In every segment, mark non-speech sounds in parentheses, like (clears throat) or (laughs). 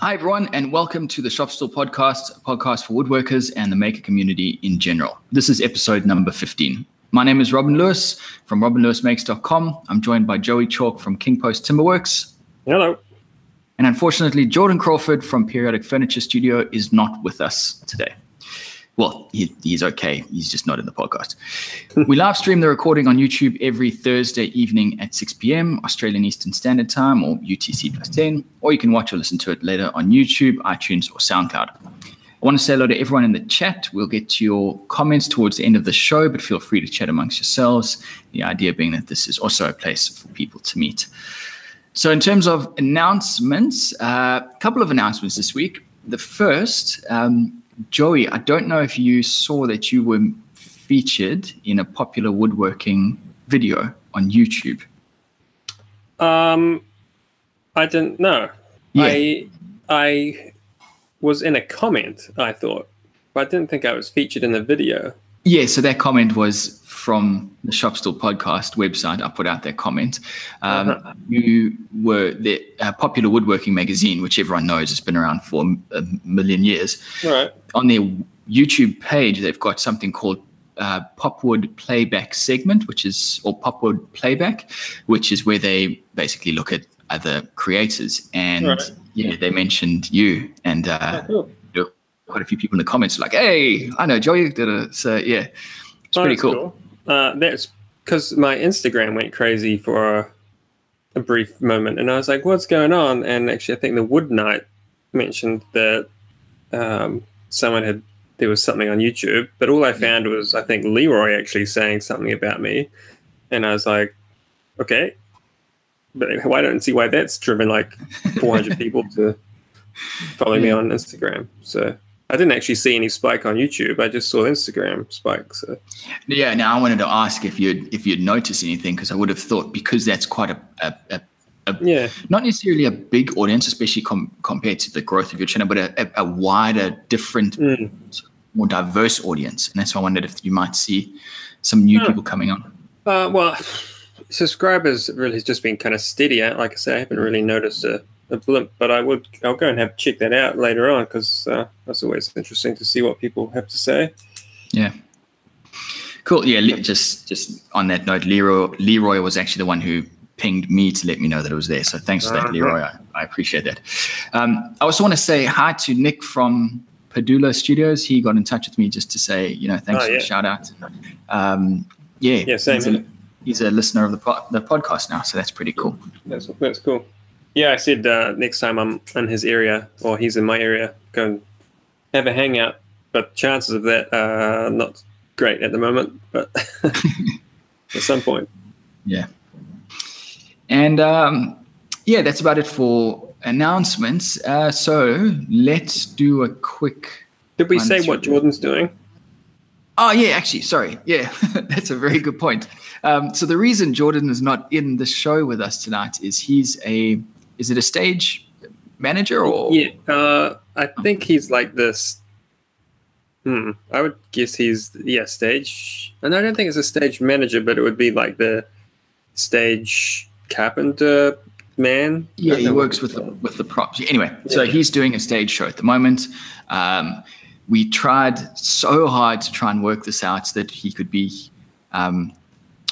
Hi, everyone, and welcome to the Shop Stall Podcast, a podcast for woodworkers and the maker community in general. This is episode number 15. My name is Robin Lewis from robinlewismakes.com. I'm joined by Joey Chalk from King Post Timberworks. Hello. And unfortunately, Jordan Crawford from Periodic Furniture Studio is not with us today. Well, he, he's okay. He's just not in the podcast. we live stream the recording on YouTube every Thursday evening at 6 p.m. Australian Eastern Standard Time or UTC plus 10, or you can watch or listen to it later on YouTube, iTunes, or SoundCloud. I want to say hello to everyone in the chat. We'll get to your comments towards the end of the show, but feel free to chat amongst yourselves. The idea being that this is also a place for people to meet. So, in terms of announcements, a uh, couple of announcements this week. The first, um, Joey, I don't know if you saw that you were featured in a popular woodworking video on YouTube. Um, I didn't know. Yeah. I I was in a comment. I thought, but I didn't think I was featured in the video. Yeah, so that comment was from the Shop Stall podcast website. I put out their comment. Um, uh-huh. You were the uh, popular woodworking magazine, which everyone knows has been around for a million years. Right. On their YouTube page, they've got something called uh, Popwood Playback segment, which is or Popwood Playback, which is where they basically look at other creators. And right. yeah, they mentioned you and. Uh, oh, cool. Quite a few people in the comments like, "Hey, I know Joey did it." So yeah, it's oh, pretty cool. cool. Uh, that's because my Instagram went crazy for a, a, brief moment, and I was like, "What's going on?" And actually, I think the Wood Knight mentioned that um, someone had there was something on YouTube, but all I found was I think Leroy actually saying something about me, and I was like, "Okay." But I don't see why that's driven like 400 (laughs) people to follow me on Instagram. So I didn't actually see any spike on YouTube. I just saw Instagram spike. So. Yeah. Now I wanted to ask if you'd if you'd noticed anything because I would have thought because that's quite a, a, a, a yeah not necessarily a big audience, especially com- compared to the growth of your channel, but a, a wider, different, mm. more diverse audience. And that's why I wondered if you might see some new oh. people coming on. Uh, well, subscribers really has just been kind of steady. Like I say, I haven't really noticed a a blimp, but I would I'll go and have check that out later on because uh, that's always interesting to see what people have to say. Yeah. Cool. Yeah. Just just on that note, Leroy Leroy was actually the one who pinged me to let me know that it was there. So thanks for that, uh-huh. Leroy. I, I, appreciate that. Um, I also want to say hi to Nick from Padula Studios. He got in touch with me just to say, you know, thanks oh, for yeah. the shout out. Um, yeah. Yeah. Same. He's a, he's a listener of the po- the podcast now, so that's pretty cool. That's that's cool. Yeah, I said uh, next time I'm in his area or he's in my area, go and have a hangout. But chances of that are not great at the moment, but (laughs) at some point. Yeah. And um, yeah, that's about it for announcements. Uh, so let's do a quick. Did we say what Jordan's doing? Oh yeah, actually, sorry. Yeah, (laughs) that's a very good point. Um, so the reason Jordan is not in the show with us tonight is he's a is it a stage manager or? Yeah, uh, I think he's like this. Hmm, I would guess he's yeah stage, and I don't think it's a stage manager, but it would be like the stage carpenter man. Yeah, he works with the, with the props. Anyway, yeah. so he's doing a stage show at the moment. Um, we tried so hard to try and work this out so that he could be um,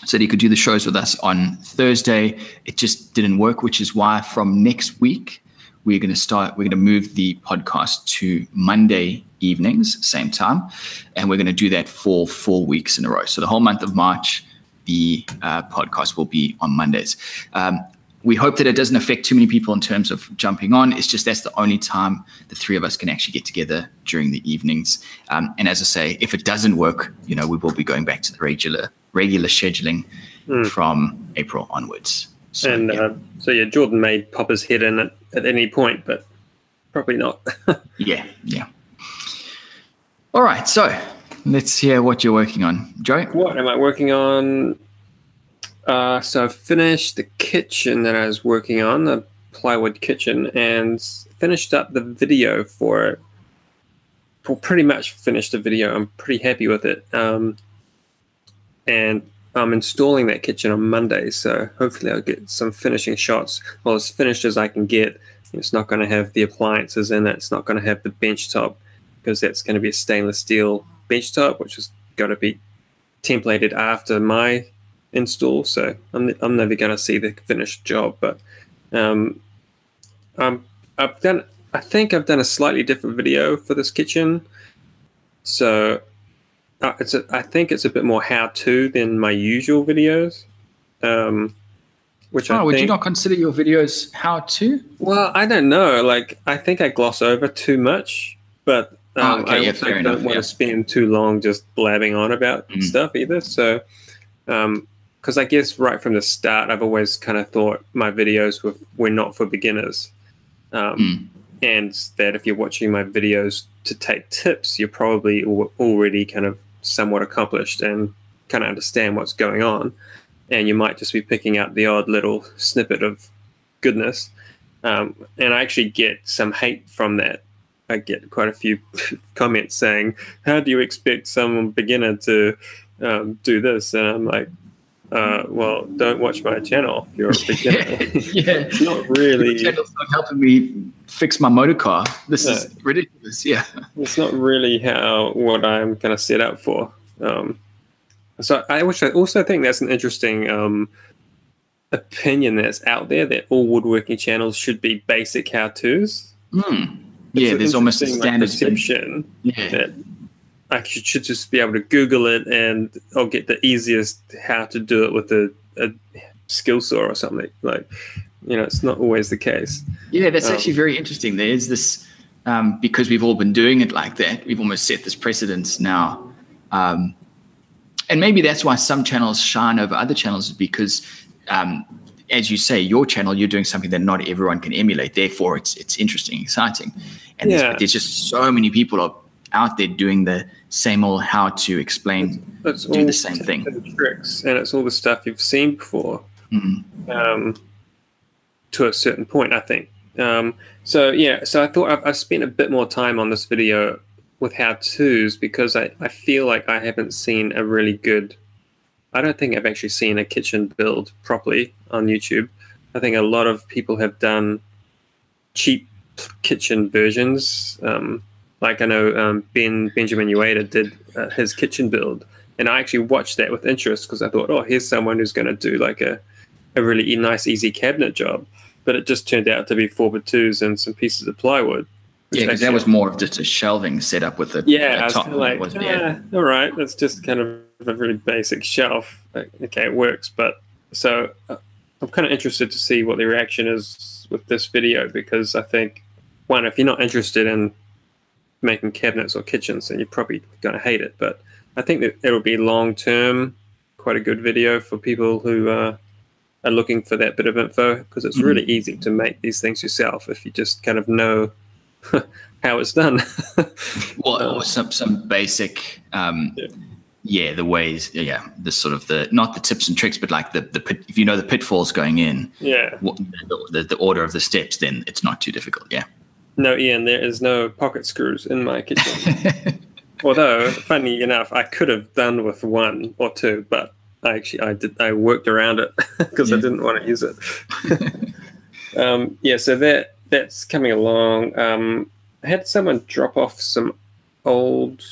said he could do the shows with us on Thursday. It just didn't work, which is why from next week we're going to start. We're going to move the podcast to Monday evenings, same time, and we're going to do that for four weeks in a row. So the whole month of March, the uh, podcast will be on Mondays. Um, we hope that it doesn't affect too many people in terms of jumping on. It's just that's the only time the three of us can actually get together during the evenings. Um, and as I say, if it doesn't work, you know, we will be going back to the regular regular scheduling mm. from April onwards. So, and yeah. Uh, so yeah, Jordan may pop his head in at, at any point, but probably not. (laughs) yeah, yeah. All right, so let's hear what you're working on, Joe. What am I working on? Uh, so I finished the kitchen that I was working on, the plywood kitchen, and finished up the video for it. Well, pretty much finished the video. I'm pretty happy with it. Um, and I'm installing that kitchen on Monday, so hopefully I'll get some finishing shots. Well, as finished as I can get. It's not going to have the appliances in it. It's not going to have the bench top because that's going to be a stainless steel bench top, which is going to be templated after my install. So I'm, I'm never going to see the finished job. But um, um, I've done. I think I've done a slightly different video for this kitchen. So uh, it's a, I think it's a bit more how to than my usual videos. Um, which oh, I would think, you not consider your videos how to? Well, I don't know. Like I think I gloss over too much, but um, Oh, okay, I yeah, also don't enough, want yeah. to spend too long just blabbing on about Mhm. stuff either. So, because I guess right from the start, I've always kind of thought my videos were were not for beginners, um, Mm. and that if you're watching my videos to take tips, you're probably al- already kind of somewhat accomplished and kind of understand what's going on, and you might just be picking up the odd little snippet of goodness. Um, and I actually get some hate from that. I get quite a few (laughs) comments saying, "How do you expect some beginner to um, do this?" And I'm like, uh, "Well, don't watch my channel if you're a (laughs) beginner." yeah. it's not Your really. channel's not helping me fix my motor car. This No. is ridiculous. Yeah. It's not really how what I'm kind of set up for. Um, so I wish I also think that's an interesting um, opinion that's out there that all woodworking channels should be basic how-tos. Mm. Yeah, there's almost a interesting, like, standard. perception. yeah. that I should, should just be able to Google it and I'll get the easiest how to do it with a, a skill saw or something. Like, you know, it's not always the case. Yeah, that's Um, actually very interesting. There is this um, because we've all been doing it like that. We've almost set this precedence now, um, and maybe that's why some channels shine over other channels because, um, as you say, your channel you're doing something that not everyone can emulate. Therefore, it's it's interesting, exciting, and Yeah. there's, there's just so many people are out there doing the same old how to explain. It's Do all the same thing. and tricks, and it's all the stuff you've seen before. Mhm. um, to a certain point, I think. Um, so yeah, so I thought I've, I've spent a bit more time on this video with how tos because I, I feel like I haven't seen a really good. I don't think I've actually seen a kitchen build properly on YouTube. I think a lot of people have done cheap kitchen versions. Um, like I know um, Ben Benjamin Uyeda did uh, his kitchen build, and I actually watched that with interest because I thought, oh, here's someone who's going to do like a a really nice, easy cabinet job. But it just turned out to be four by twos and some pieces of plywood. Yeah, because that was more of just a shelving setup with a, yeah, a I was top. like, it? Yeah. "Ah, all right, that's just kind of a really basic shelf. Like, okay, it works, but so uh, I'm kind of interested to see what the reaction is with this video because I think one, if you're not interested in making cabinets or kitchens, then you're probably going to hate it. But I think that it'll be long term, quite a good video for people who uh, are looking for that bit of info because it's Mhm. really easy to make these things yourself if you just kind of know (laughs) how it's done. (laughs) Well, Uh, or some some basic, um, Yeah. yeah. the ways, yeah, the sort of the not the tips and tricks, but like the the pit, if you know the pitfalls going in, yeah. what, the, the the order of the steps, then it's not too difficult. Yeah. No, Ian, there is no pocket screws in my kitchen. (laughs) Although, funny enough, I could have done with one or two, but I actually I did I worked around it (laughs) because I didn't want to use it. (laughs) um, yeah, so that that's coming along. Um, I had someone drop off some old,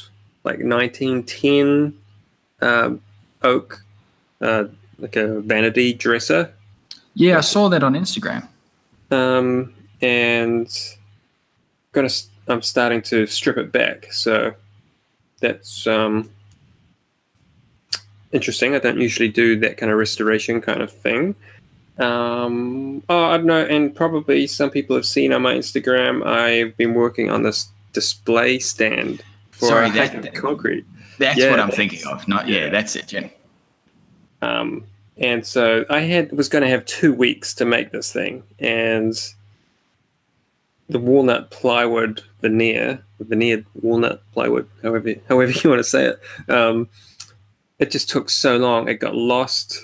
like 1910 um, oak, uh, like a vanity dresser yeah, I saw that on Instagram. um, and gonna I'm starting to strip it back. So that's um, interesting. I don't usually do that kind of restoration kind of thing. Um, oh, I don't know, and probably some people have seen on my Instagram. I've been working on this display stand for Sorry, a that- concrete. That's Yeah, what I'm that's- thinking of. Not yeah, yeah. that's it. Yeah. Um, and so I had was going to have two weeks to make this thing, and the walnut plywood veneer, veneered walnut plywood, however however you want to say it, um, it just took so long. It got lost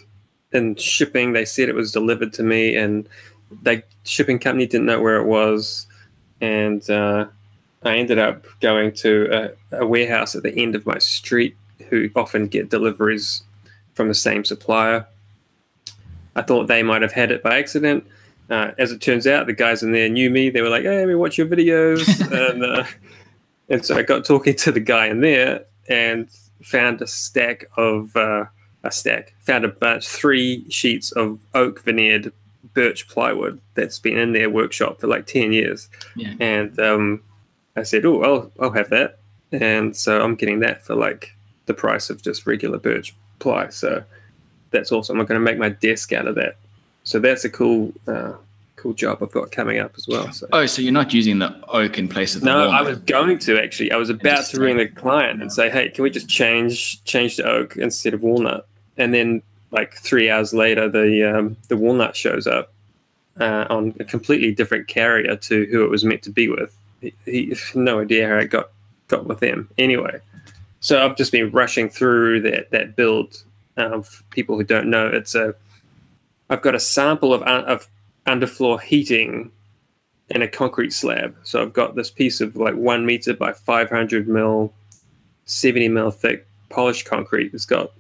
in shipping. They said it was delivered to me, and the shipping company didn't know where it was, and uh, I ended up going to a, a warehouse at the end of my street, who often get deliveries from the same supplier. I thought they might have had it by accident. Uh, as it turns out, the guys in there knew me. They were like, "Hey, we watch your videos," (laughs) and uh, and so I got talking to the guy in there and found a stack of uh, a stack, found about three sheets of oak veneered birch plywood that's been in their workshop for like ten years. Yeah. And um, I said, "Oh, I'll I'll have that," and so I'm getting that for like the price of just regular birch ply. So that's awesome. I'm going to make my desk out of that. So that's a cool, uh, cool job I've got coming up as well. So. Oh, so you're not using the oak in place of the No, walnut. I was going to actually. I was about to ring the client and say, "Hey, can we just change change to oak instead of walnut?" And then, like three hours later, the um, the walnut shows up uh, on a completely different carrier to who it was meant to be with. He, he no idea how it got got with them. Anyway, so I've just been rushing through that that build. Um, for people who don't know, it's a I've got a sample of of underfloor heating in a concrete slab. So I've got this piece of like one meter by 500 mil, 70 mil thick polished concrete. It's got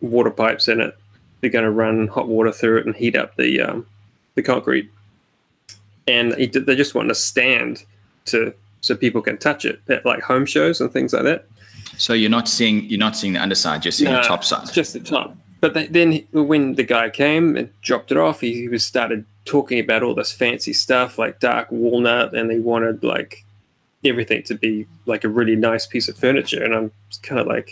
water pipes in it. They're going to run hot water through it and heat up the um, the concrete. And they just want a stand to so people can touch it at like home shows and things like that. so you're not seeing you're not seeing the underside, you're seeing No, the top side. Just the top. But then when the guy came and dropped it off, he, was started talking about all this fancy stuff like dark walnut, and they wanted like everything to be like a really nice piece of furniture. And I'm kind of like,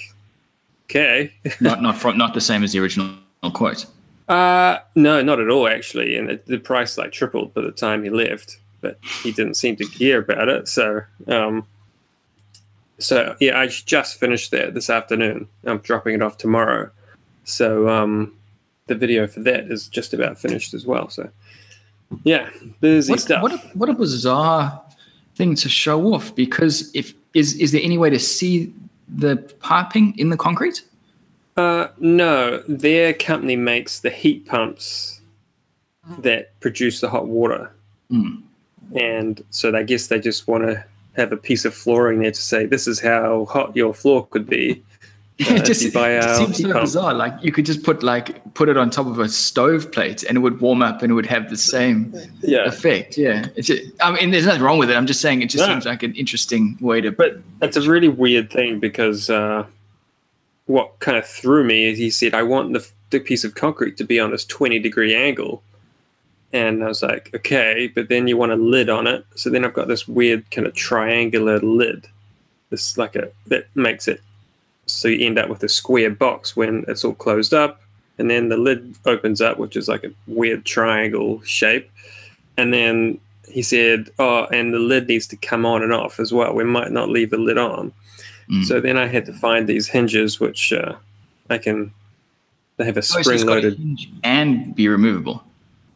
okay, (laughs) not not from, not the same as the original quote. uh, no, not at all actually. And the, the price like tripled by the time he left, but he didn't seem to care about it. So, um, so yeah, I just finished that this afternoon. I'm dropping it off tomorrow. So, um, the video for that is just about finished as well. So, yeah, busy What, stuff. what, a, what a bizarre thing to show off because if is is there any way to see the piping in the concrete? Uh, no, their company makes the heat pumps that produce the hot water. Mm. And so I guess they just want to have a piece of flooring there to say, this is how hot your floor could be. (laughs) Yeah, Uh, it just you it seems so bizarre. Like you could just put like put it on top of a stove plate and it would warm up and it would have the same Yeah. effect. Yeah, it's just, I mean, there's nothing wrong with it. I'm just saying it just No. seems like an interesting way to. But it's a really weird thing because uh, what kind of threw me is he said, I want the, the piece of concrete to be on this 20 degree angle. And I was like, okay, but then you want a lid on it. So then I've got this weird kind of triangular lid. This like a that makes it so you end up with a square box when it's all closed up, and then the lid opens up, which is like a weird triangle shape. And then he said, "Oh, and the lid needs to come on and off as well. We might not leave the lid on." Mm. So then I had to find these hinges, which uh, I can. They have a Oh, spring a loaded. and be removable.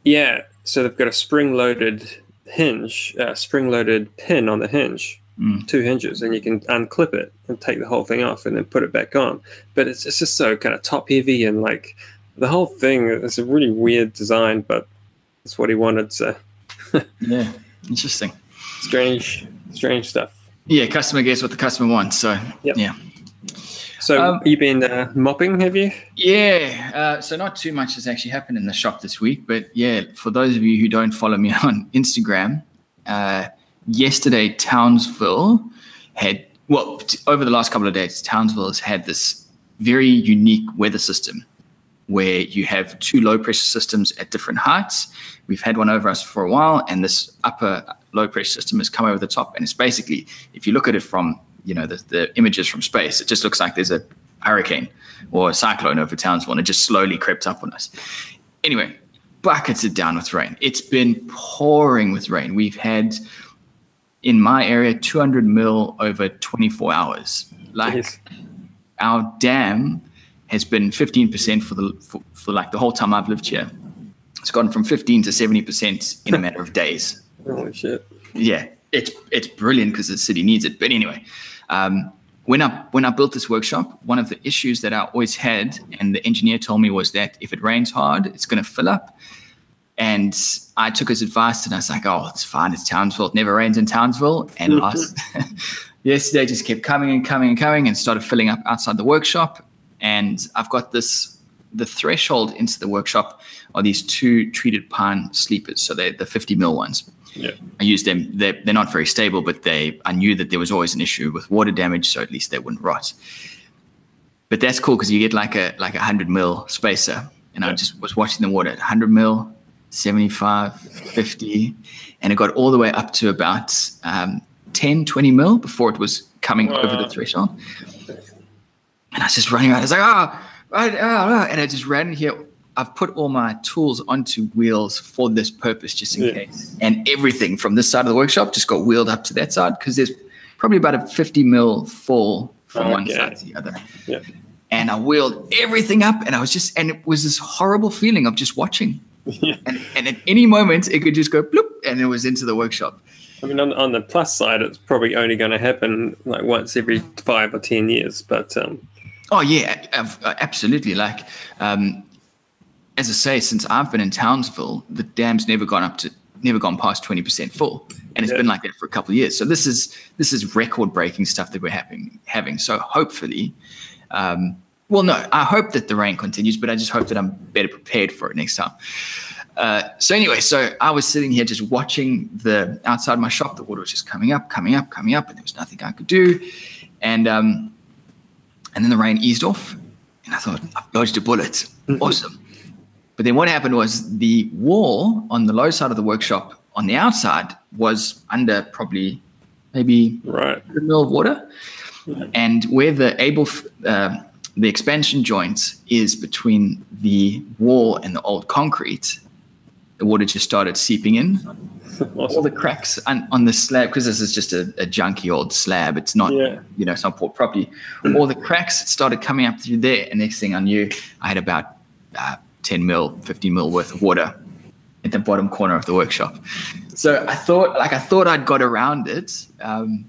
Yeah, so they've got a spring loaded hinge, uh, spring loaded pin on the hinge, Mm. two hinges, and you can unclip it and take the whole thing off and then put it back on. But it's, it's just so kind of top heavy and like the whole thing is a really weird design, but it's what he wanted. So (laughs) Yeah, interesting. strange, strange stuff. Yeah, customer gets what the customer wants. So Yep. yeah, So Um, you been uh, mopping? Have you? yeah. Uh, so not too much has actually happened in the shop this week, but yeah, for those of you who don't follow me (laughs) on Instagram, uh, yesterday Townsville had well over the last couple of days, Townsville has had this very unique weather system where you have two low pressure systems at different heights. We've had one over us for a while, and this upper low pressure system has come over the top. And it's basically, if you look at it from you know the, the images from space, it just looks like there's a hurricane or a cyclone over Townsville, and it just slowly crept up on us. Anyway, buckets it down with rain. It's been pouring with rain. We've had in my area 200 mil over 24 hours. Like our dam has been 15% for the for, for like the whole time I've lived here. It's gone from 15 to 70% in a matter of days. Holy shit! Yeah, it's it's brilliant because the city needs it. But anyway, um, when I when I built this workshop, one of the issues that I always had, and the engineer told me, was that if it rains hard, it's going to fill up. And I took his advice, and I was like, "Oh, it's fine. It's Townsville. It never rains in Townsville." And last (laughs) (laughs) yesterday just kept coming and coming and coming, and started filling up outside the workshop. And I've got this the threshold into the workshop are these two treated pine sleepers. So they're the 50 mil ones. Yeah. I use them. They're, they're not very stable, but they I knew that there was always an issue with water damage, so at least they wouldn't rot. But that's cool because you get like a like a hundred mil spacer, and I just was watching the water at 100 mil, 75, 50, and it got all the way up to about um, 10, 20 mil before it was coming over the threshold. And I was just running around. I was like, ah, oh, right, oh, ah, oh," ah. and I just ran in here. I've put all my tools onto wheels for this purpose, just in Yeah. case. And everything from this side of the workshop just got wheeled up to that side because there's probably about a 50 mil fall from one side to the other. Yeah. And I wheeled everything up, and I was just, and it was this horrible feeling of just watching. (laughs) Yeah. And, and at any moment, it could just go bloop, and it was into the workshop. I mean, on, on the plus side, it's probably only going to happen like once every five or ten years. But um, Oh yeah, ab- absolutely. Like, um, as I say, since I've been in Townsville, the dam's never gone up to, never gone past twenty percent full, and it's Yeah. been like that for a couple of years. So this is this is record breaking stuff that we're having having. So hopefully, um, well, no, I hope that the rain continues, but I just hope that I'm better prepared for it next time. Uh, so anyway, so I was sitting here just watching the outside of my shop. The water was just coming up, coming up, coming up, and there was nothing I could do. And um, and then the rain eased off, and I thought I've dodged a bullet. Awesome. But then what happened was the wall on the low side of the workshop on the outside was under probably maybe right, a mil of water, and where the able uh, the expansion joint is between the wall and the old concrete, the water just started seeping in. All the cracks on, on the slab, because this is just a, a junky old slab. It's not, Yeah. you know, it's not poured properly. All the cracks started coming up through there, and next thing I knew, I had about uh, 10 mil, 15 mil worth of water at the bottom corner of the workshop. So I thought, like, I thought I'd got around it, um,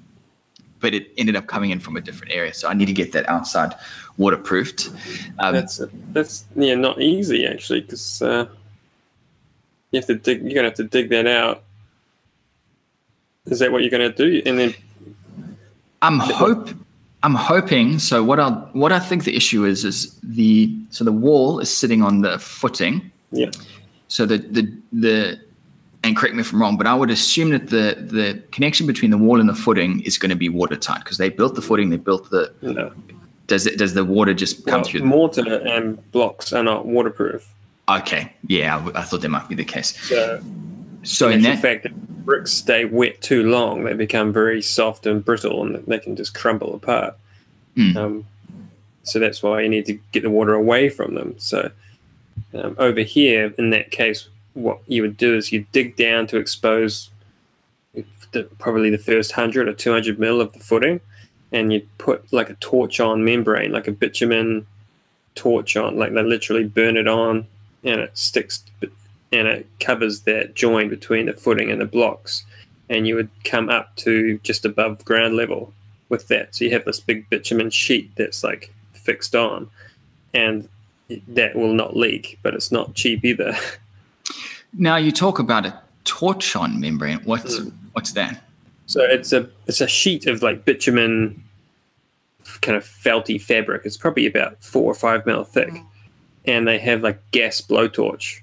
but it ended up coming in from a different area. So I need to get that outside waterproofed. Um, That's that's yeah, not easy actually because uh, you have to dig. You're gonna have to dig that out. Is that what you're gonna do? And then I'm hope I'm hoping. So what I what I think the issue is is the so the wall is sitting on the footing. yeah, So the the the and correct me if I'm wrong, but I would assume that the the connection between the wall and the footing is going to be watertight because they built the footing, they built the. no. Does it does the water just come Well, through? mortar and blocks are not waterproof. okay, yeah, I, w- I thought that might be the case. So, So in that, fact, if bricks stay wet too long, they become very soft and brittle, and they can just crumble apart. Hmm. Um, so that's why you need to get the water away from them. So um, over here, in that case, what you would do is you dig down to expose the, probably the first hundred or two hundred mil of the footing, and you put like a torch on membrane, like a bitumen torch on, like they literally burn it on, and it sticks and it covers that join between the footing and the blocks, and you would come up to just above ground level with that. So you have this big bitumen sheet that's like fixed on, and that will not leak, but it's not cheap either. (laughs) now you talk about a torch on membrane. What's Hmm. what's that? So it's a it's a sheet of like bitumen kind of felty fabric. It's probably about four or five mil thick. And they have like gas blowtorch.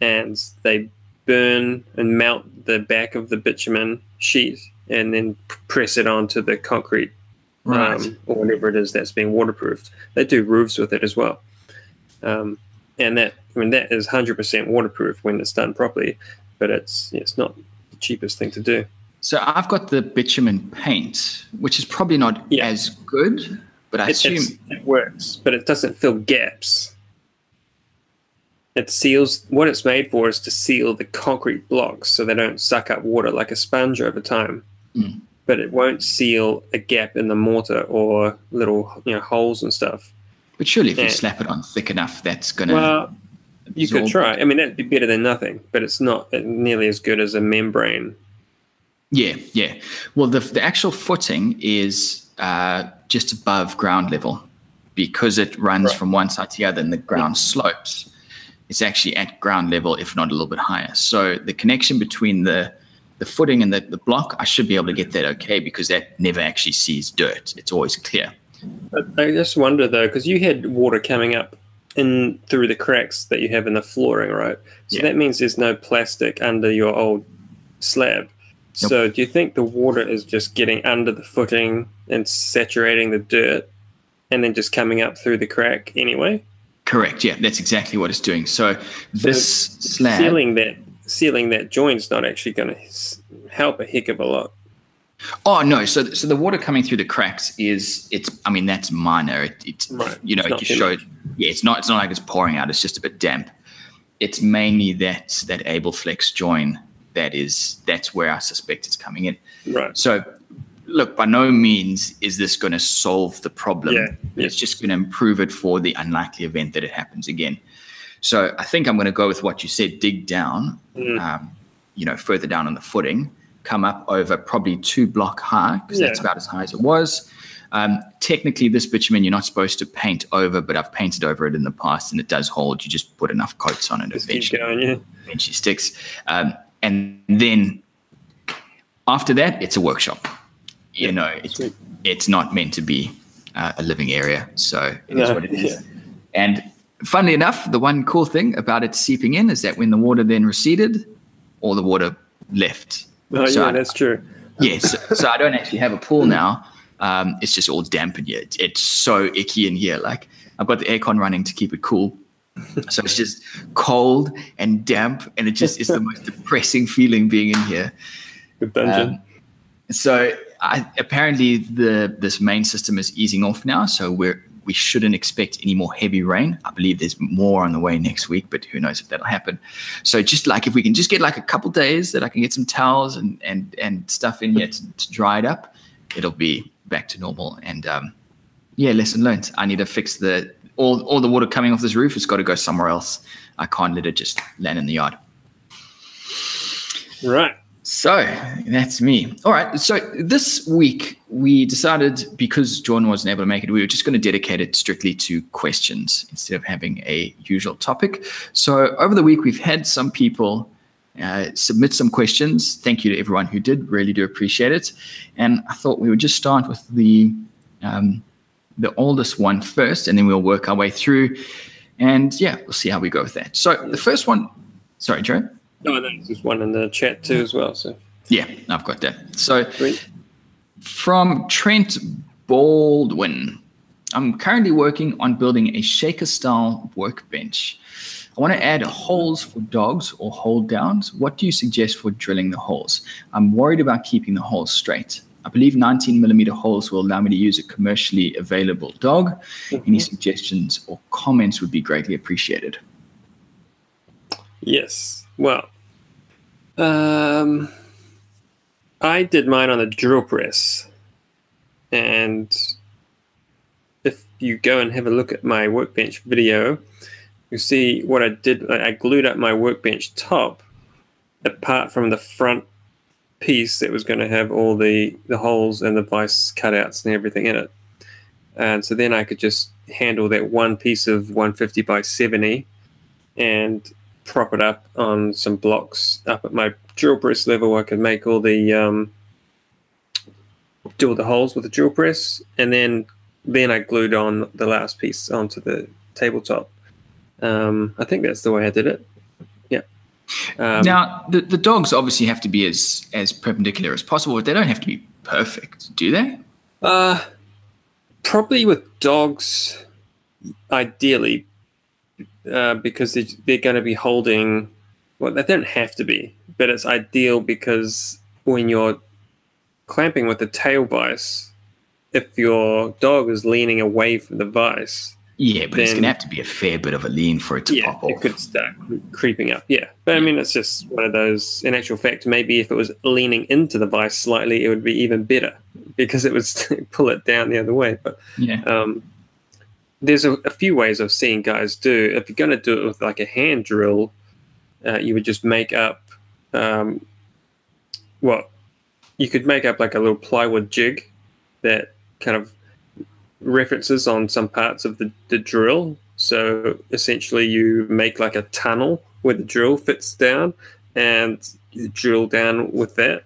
And they burn and melt the back of the bitumen sheet and then press it onto the concrete Right. um, or whatever it is that's being waterproofed. They do roofs with it as well. Um, and that I mean that is hundred percent waterproof when it's done properly, but it's it's not the cheapest thing to do. So I've got the bitumen paint, which is probably not Yeah. as good, but I It, assume it works, but it doesn't fill gaps. It seals what it's made for is to seal the concrete blocks so they don't suck up water like a sponge over time. Mm. But it won't seal a gap in the mortar or little you know holes and stuff. But surely if you slap it on thick enough, that's gonna. Well, you could try. I mean, that'd be better than nothing, but it's not nearly as good as a membrane. Yeah, yeah. Well, the the actual footing is uh, just above ground level because it runs Right. from one side to the other, and the ground slopes. It's actually at ground level, if not a little bit higher. So the connection between the the footing and the, the block, I should be able to get that okay because that never actually sees dirt. It's always clear. I just wonder though, because you had water coming up in through the cracks that you have in the flooring, right? So Yeah. that means there's no plastic under your old slab. Nope. So do you think the water is just getting under the footing and saturating the dirt and then just coming up through the crack anyway? Correct. Yeah, that's exactly what it's doing. So this slab. Sealing that sealing that joint's not actually going to help a heck of a lot. Oh no! So so the water coming through the cracks is it's. I mean that's minor. It, it's Right. you know It's it just showed. Yeah, it's not. It's not like it's pouring out. It's just a bit damp. It's mainly that that Abelflex join that is. That's where I suspect it's coming in. Right. So look, by no means is this going to solve the problem. Yeah, yeah. It's just going to improve it for the unlikely event that it happens again. So I think I'm going to go with what you said. Dig down. Mm. Um, you know, further down on the footing come up over probably two block high because that's about as high as it was. Um, technically, this bitumen you're not supposed to paint over, but I've painted over it in the past and it does hold. You just put enough coats on it Just eventually, going, yeah. eventually sticks. Um, and then after that, it's a workshop. You know, it's, Sweet. it's not meant to be uh, a living area. So it is No, what it is. yeah. And funnily enough, the one cool thing about it seeping in is that when the water then receded, all the water left. Oh, So yeah, I- that's true. Yes. so I don't actually have a pool now. Um, it's just all damp in here. It's, it's so icky in here. Like I've got the aircon running to keep it cool. So it's just cold and damp, and it just is the most (laughs) depressing feeling being in here. Good dungeon. Um, so I, apparently the this main system is easing off now, so we're we shouldn't expect any more heavy rain. I believe there's more on the way next week, but who knows if that'll happen. So just like if we can just get like a couple days that I can get some towels and and and stuff in here to, to dry it up, it'll be back to normal. And um, yeah, lesson learned. I need to fix the all all the water coming off this roof. It's got to go somewhere else. I can't let it just land in the yard. right. So that's me. All right. So this week we decided because Jordan wasn't able to make it, we were just going to dedicate it strictly to questions instead of having a usual topic. So over the week we've had some people uh, submit some questions. Thank you to everyone who did. Really do appreciate it. And I thought we would just start with the um, the oldest one first, and then we'll work our way through. And yeah, we'll see how we go with that. So the first one. Sorry, Joe. No, there's just one in the chat too as well. So Yeah, I've got that. So Sweet. from Trent Baldwin, I'm currently working on building a shaker style workbench. I want to add holes for dogs or hold downs. What do you suggest for drilling the holes? I'm worried about keeping the holes straight. I believe 19 millimeter holes will allow me to use a commercially available dog. Mm-hmm. Any suggestions or comments would be greatly appreciated. Yes. Well, um, I did mine on a drill press, and if you go and have a look at my workbench video, you see what I did. I I glued up my workbench top, apart from the front piece that was going to have all the the holes and the vice cutouts and everything in it. And so then I could just handle that one piece of 150 by 70 and prop it up on some blocks up at my drill press level. I could make all the um, do all the holes with the drill press, and then then I glued on the last piece onto the tabletop. Um, I think that's the way I did it. Yeah. Um, now, the, the dogs obviously have to be as, as perpendicular as possible, but they don't have to be perfect, do they? Uh, probably with dogs, ideally, uh, because they, they're going to be holding. Well, they don't have to be, but it's ideal because when you're clamping with the tail vise, if your dog is leaning away from the vise, Yeah, but it's going to have to be a fair bit of a lean for it to yeah, pop off. it could start creeping up. Yeah, but I mean, it's just one of those. In actual fact, maybe if it was leaning into the vise slightly, it would be even better because it would (laughs) pull it down the other way. But yeah. um, there's a, a few ways I've seen guys do. If you're going to do it with like a hand drill, uh, you would just make up, um, well, you could make up like a little plywood jig that kind of references on some parts of the, the drill. So essentially, you make like a tunnel where the drill fits down and you drill down with that.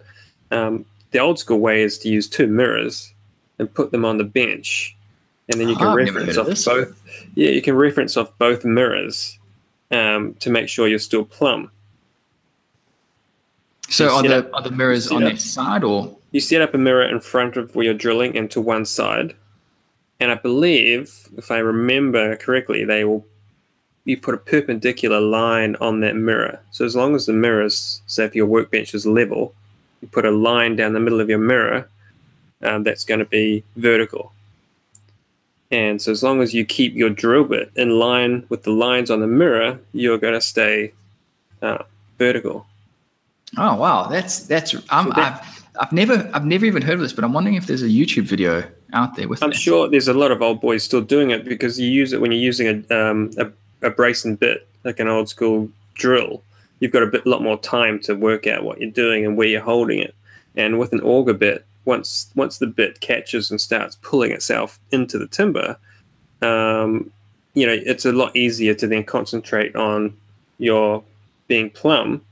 Um, the old school way is to use two mirrors and put them on the bench and then you can Oh, reference of off both. Yeah, you can reference off both mirrors um, to make sure you're still plumb. So are the up- are the mirrors on up- their side or? You set up a mirror in front of where you're drilling and to one side, and I believe, if I remember correctly, they will. You put a perpendicular line on that mirror. So as long as the mirrors, say if your workbench is level, you put a line down the middle of your mirror, um, that's going to be vertical. And so as long as you keep your drill bit in line with the lines on the mirror, you're going to stay uh, vertical. Oh wow, that's that's So that- I've I've never I've never even heard of this, but I'm wondering if there's a YouTube video out there with. I'm that. sure there's a lot of old boys still doing it because you use it when you're using a um, a, a brace and bit, like an old school drill. You've got a bit lot more time to work out what you're doing and where you're holding it. And with an auger bit, once once the bit catches and starts pulling itself into the timber, um, you know it's a lot easier to then concentrate on your being plumb.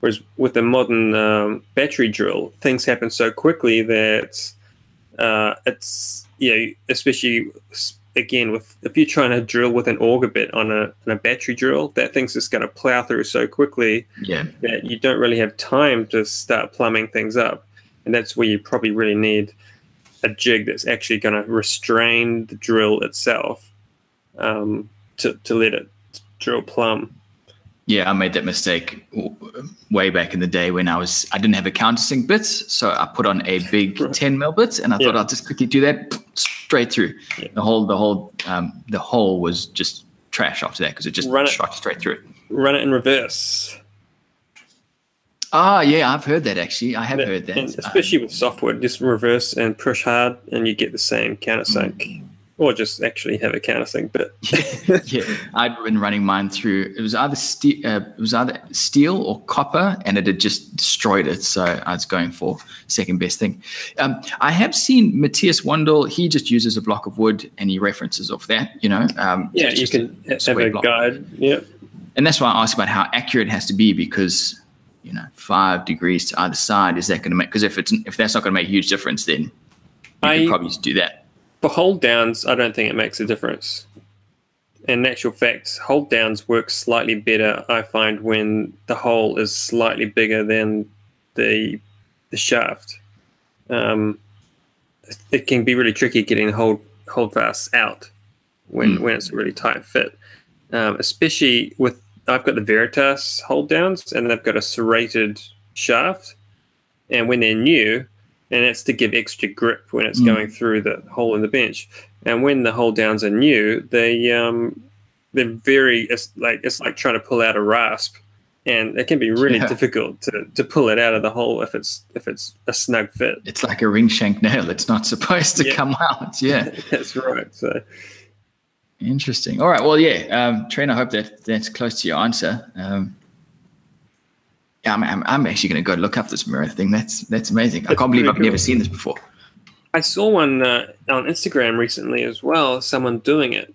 Whereas with a modern um, battery drill, things happen so quickly that uh, it's you know especially again with if you're trying to drill with an auger bit on a, on a battery drill that thing's just going to plow through so quickly Yeah, that you don't really have time to start plumbing things up and that's where you probably really need a jig that's actually going to restrain the drill itself um, to, to let it drill plumb yeah, I made that mistake w- way back in the day when I was I didn't have a countersink bit, so I put on a big (laughs) Right. 10 mil bit, and I thought Yeah. I'll just quickly do that straight through. Yeah. The whole the whole um, the hole was just trash after that because it just Run it. shot straight through. It. Run it in reverse Ah, yeah, I've heard that actually. I have heard that. Um, especially with software, just reverse and push hard, and you get the same countersink, Mm. or just actually have a countersink bit. (laughs) yeah, I'd been running mine through. It was either steel, uh, it was either steel or copper, and it had just destroyed it. So I was going for second best thing. Um, I have seen Matthias Wandel. He just uses a block of wood, and he references off that. You know, um, yeah, you can a have a block. guide. Yeah, and that's why I ask about how accurate it has to be because you know five degrees to either side is that going to make? Because if it's if that's not going to make a huge difference, then you I- could probably just do that. for hold downs, I don't think it makes a difference. In actual fact, hold downs work slightly better. I find when the hole is slightly bigger than the the shaft. Um, it can be really tricky getting hold hold fast out when Mm. when it's a really tight fit, um, especially with I've got the Veritas hold downs and they've got a serrated shaft, and when they're new, and it's to give extra grip when it's Mm. going through the hole in the bench. And when the hold downs are new, they um, they're very it's like it's like trying to pull out a rasp, and it can be really Yeah. difficult to, to pull it out of the hole if it's if it's a snug fit. It's like a ring shank nail. It's not supposed to Yeah. come (laughs) out. Yeah. (laughs) That's right. So Interesting. All right. Well, yeah, um, Trent, I hope that that's close to your answer. Um, yeah, I'm, I'm, I'm actually going to go look up this mirror thing. That's that's amazing. I can't believe I've never seen this before. I saw one uh, on Instagram recently as well. Someone doing it.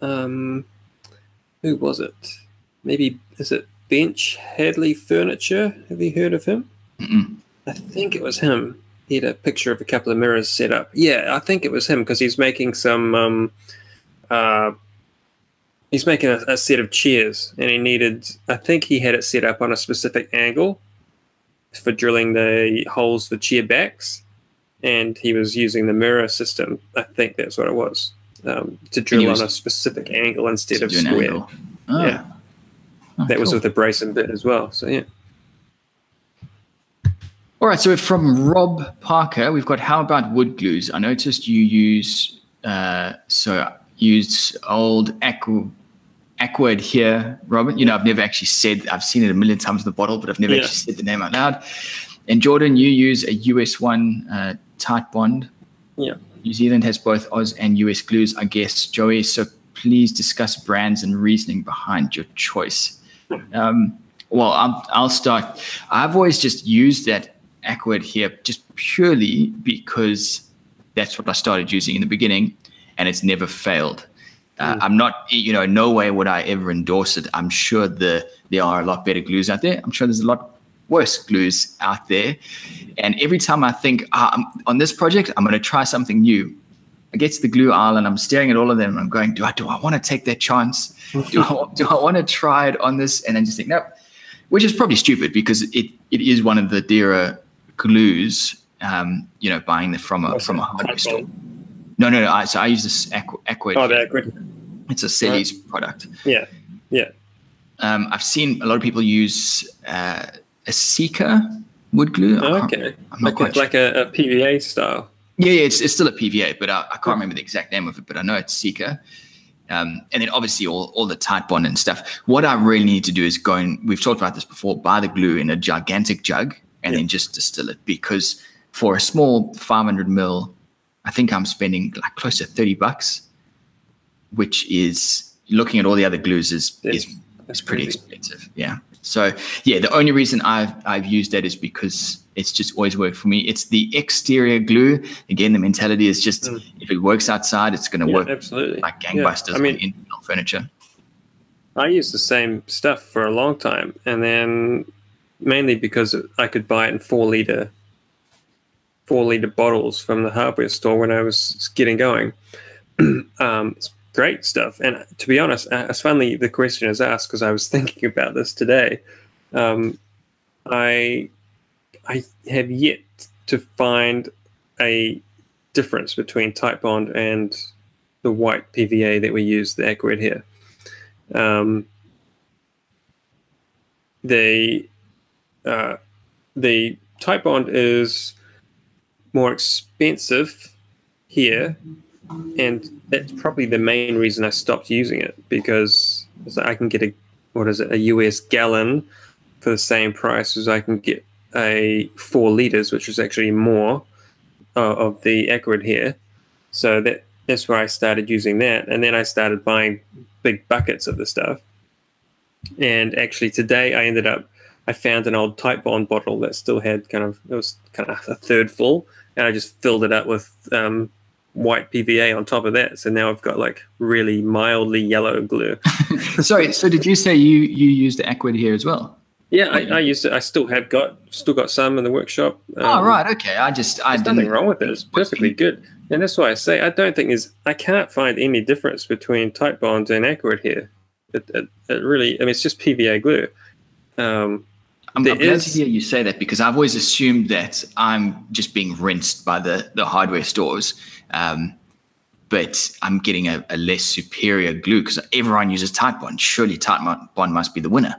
Um, who was it? Maybe is it Bench Hadley Furniture? Have you heard of him? Mm-mm. I think it was him. He had a picture of a couple of mirrors set up. Yeah, I think it was him because he's making some. Um, uh, he's making a, a set of chairs, and he needed. I think he had it set up on a specific angle for drilling the holes for chair backs, and he was using the mirror system. I think that's what it was um, to drill on a specific angle instead of do an square. Oh. Yeah. Oh, That was with the brace and bit as well. So yeah. All right. So from Rob Parker, we've got how about wood glues? I noticed you use uh, so used old aqua Aquadhere, Robert. You know, I've never actually said I've seen it a million times in the bottle, but I've never Yeah. actually said the name out loud. And Jordan, you use a US one uh, Titebond. Yeah. New Zealand has both Oz and US glues, I guess, Joey. So please discuss brands and reasoning behind your choice. Um, well, I'll, I'll start. I've always just used that Aquadhere just purely because that's what I started using in the beginning, and it's never failed. Uh, I'm not, you know, no way would I ever endorse it. I'm sure the there are a lot better glues out there. I'm sure there's a lot worse glues out there. And every time I think ah, I'm, on this project, I'm going to try something new, I get to the glue aisle and I'm staring at all of them and I'm going, do I do I want to take that chance? Do I (laughs) do I want to try it on this? And then just think, nope. Which is probably stupid because it it is one of the dearer glues. Um, you know, buying it from a from a hardware store. No, no, no. I, so I use this Equid. Oh, the Equid. It's a Selleys product. Yeah, yeah. Um, I've seen a lot of people use uh, a Sika wood glue. Oh, okay. I'm not Like, quite a, like a, a PVA style. Yeah, yeah, it's, it's still a PVA, but I, I can't remember the exact name of it, but I know it's Sika. Um, and then obviously all, all the Titebond and stuff. What I really need to do is go and we've talked about this before, buy the glue in a gigantic jug and then just distill it because for a small 500 mil, I think I'm spending like close to 30 bucks, which is looking at all the other glues is, is, is pretty expensive. Yeah. So yeah, the only reason I've I've used that is because it's just always worked for me. It's the exterior glue. Again, the mentality is just Mm. if it works outside, it's going to Yeah, work absolutely. like Yeah. gangbusters I mean, on internal furniture. I used the same stuff for a long time, and then mainly because I could buy it in four liter, four liter bottles from the hardware store when I was getting going. (clears throat) um, it's great stuff, and to be honest, as finally the question is asked because I was (laughs) thinking about this today. Um, I I have yet to find a difference between Titebond and the white PVA that we use, the Aquadhere. Um, the uh, the Titebond is more expensive here, and that's probably the main reason I stopped using it because I can get a what is it a US gallon for the same price as I can get a four liters, which is actually more uh, of the Aquadhere. So that that's where I started using that, and then I started buying big buckets of the stuff. And actually, today I ended up I found an old Titebond bottle that still had kind of it was kind of a third full, and I just filled it up with um, white PVA on top of that. So now I've got like really mildly yellow glue. (laughs) Sorry, so did you say you you use the Aquadhere as well? Yeah, I, I used it. I still have got still got some in the workshop. oh Um, right, okay. I just I There's didn't. nothing wrong with it. It's perfectly good. And that's why I say I don't think there's I can't find any difference between Titebond and Aquadhere. It, it, it really I mean it's just PVA glue. Um, I'm, I'm glad to hear you say that because I've always assumed that I'm just being rinsed by the the hardware stores. Um, but I'm getting a, a less superior glue because everyone uses Titebond. Surely Tight Bond must be the winner.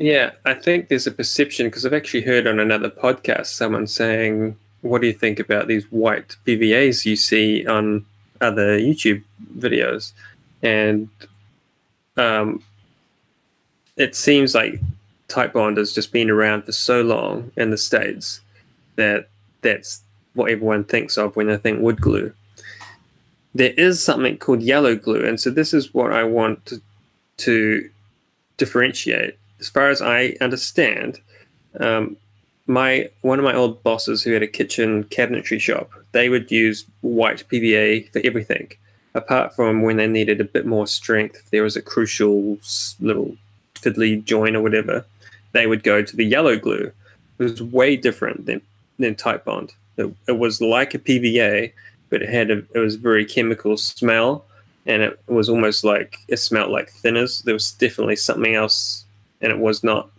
yeah, I think there's a perception because I've actually heard on another podcast someone saying, "What do you think about these white PVAs you see on other YouTube videos?" And um, it seems like Titebond has just been around for so long in the states that that's what everyone thinks of when they think wood glue. There is something called yellow glue, and so this is what I want to, to differentiate. As far as I understand, um, my one of my old bosses who had a kitchen cabinetry shop, they would use white PVA for everything, apart from when they needed a bit more strength. If there was a crucial little fiddly join or whatever, they would go to the yellow glue. It was way different than than Titebond. It, it was like a PVA, but it had a it was very chemical smell, and it was almost like it smelled like thinners. There was definitely something else, and it was not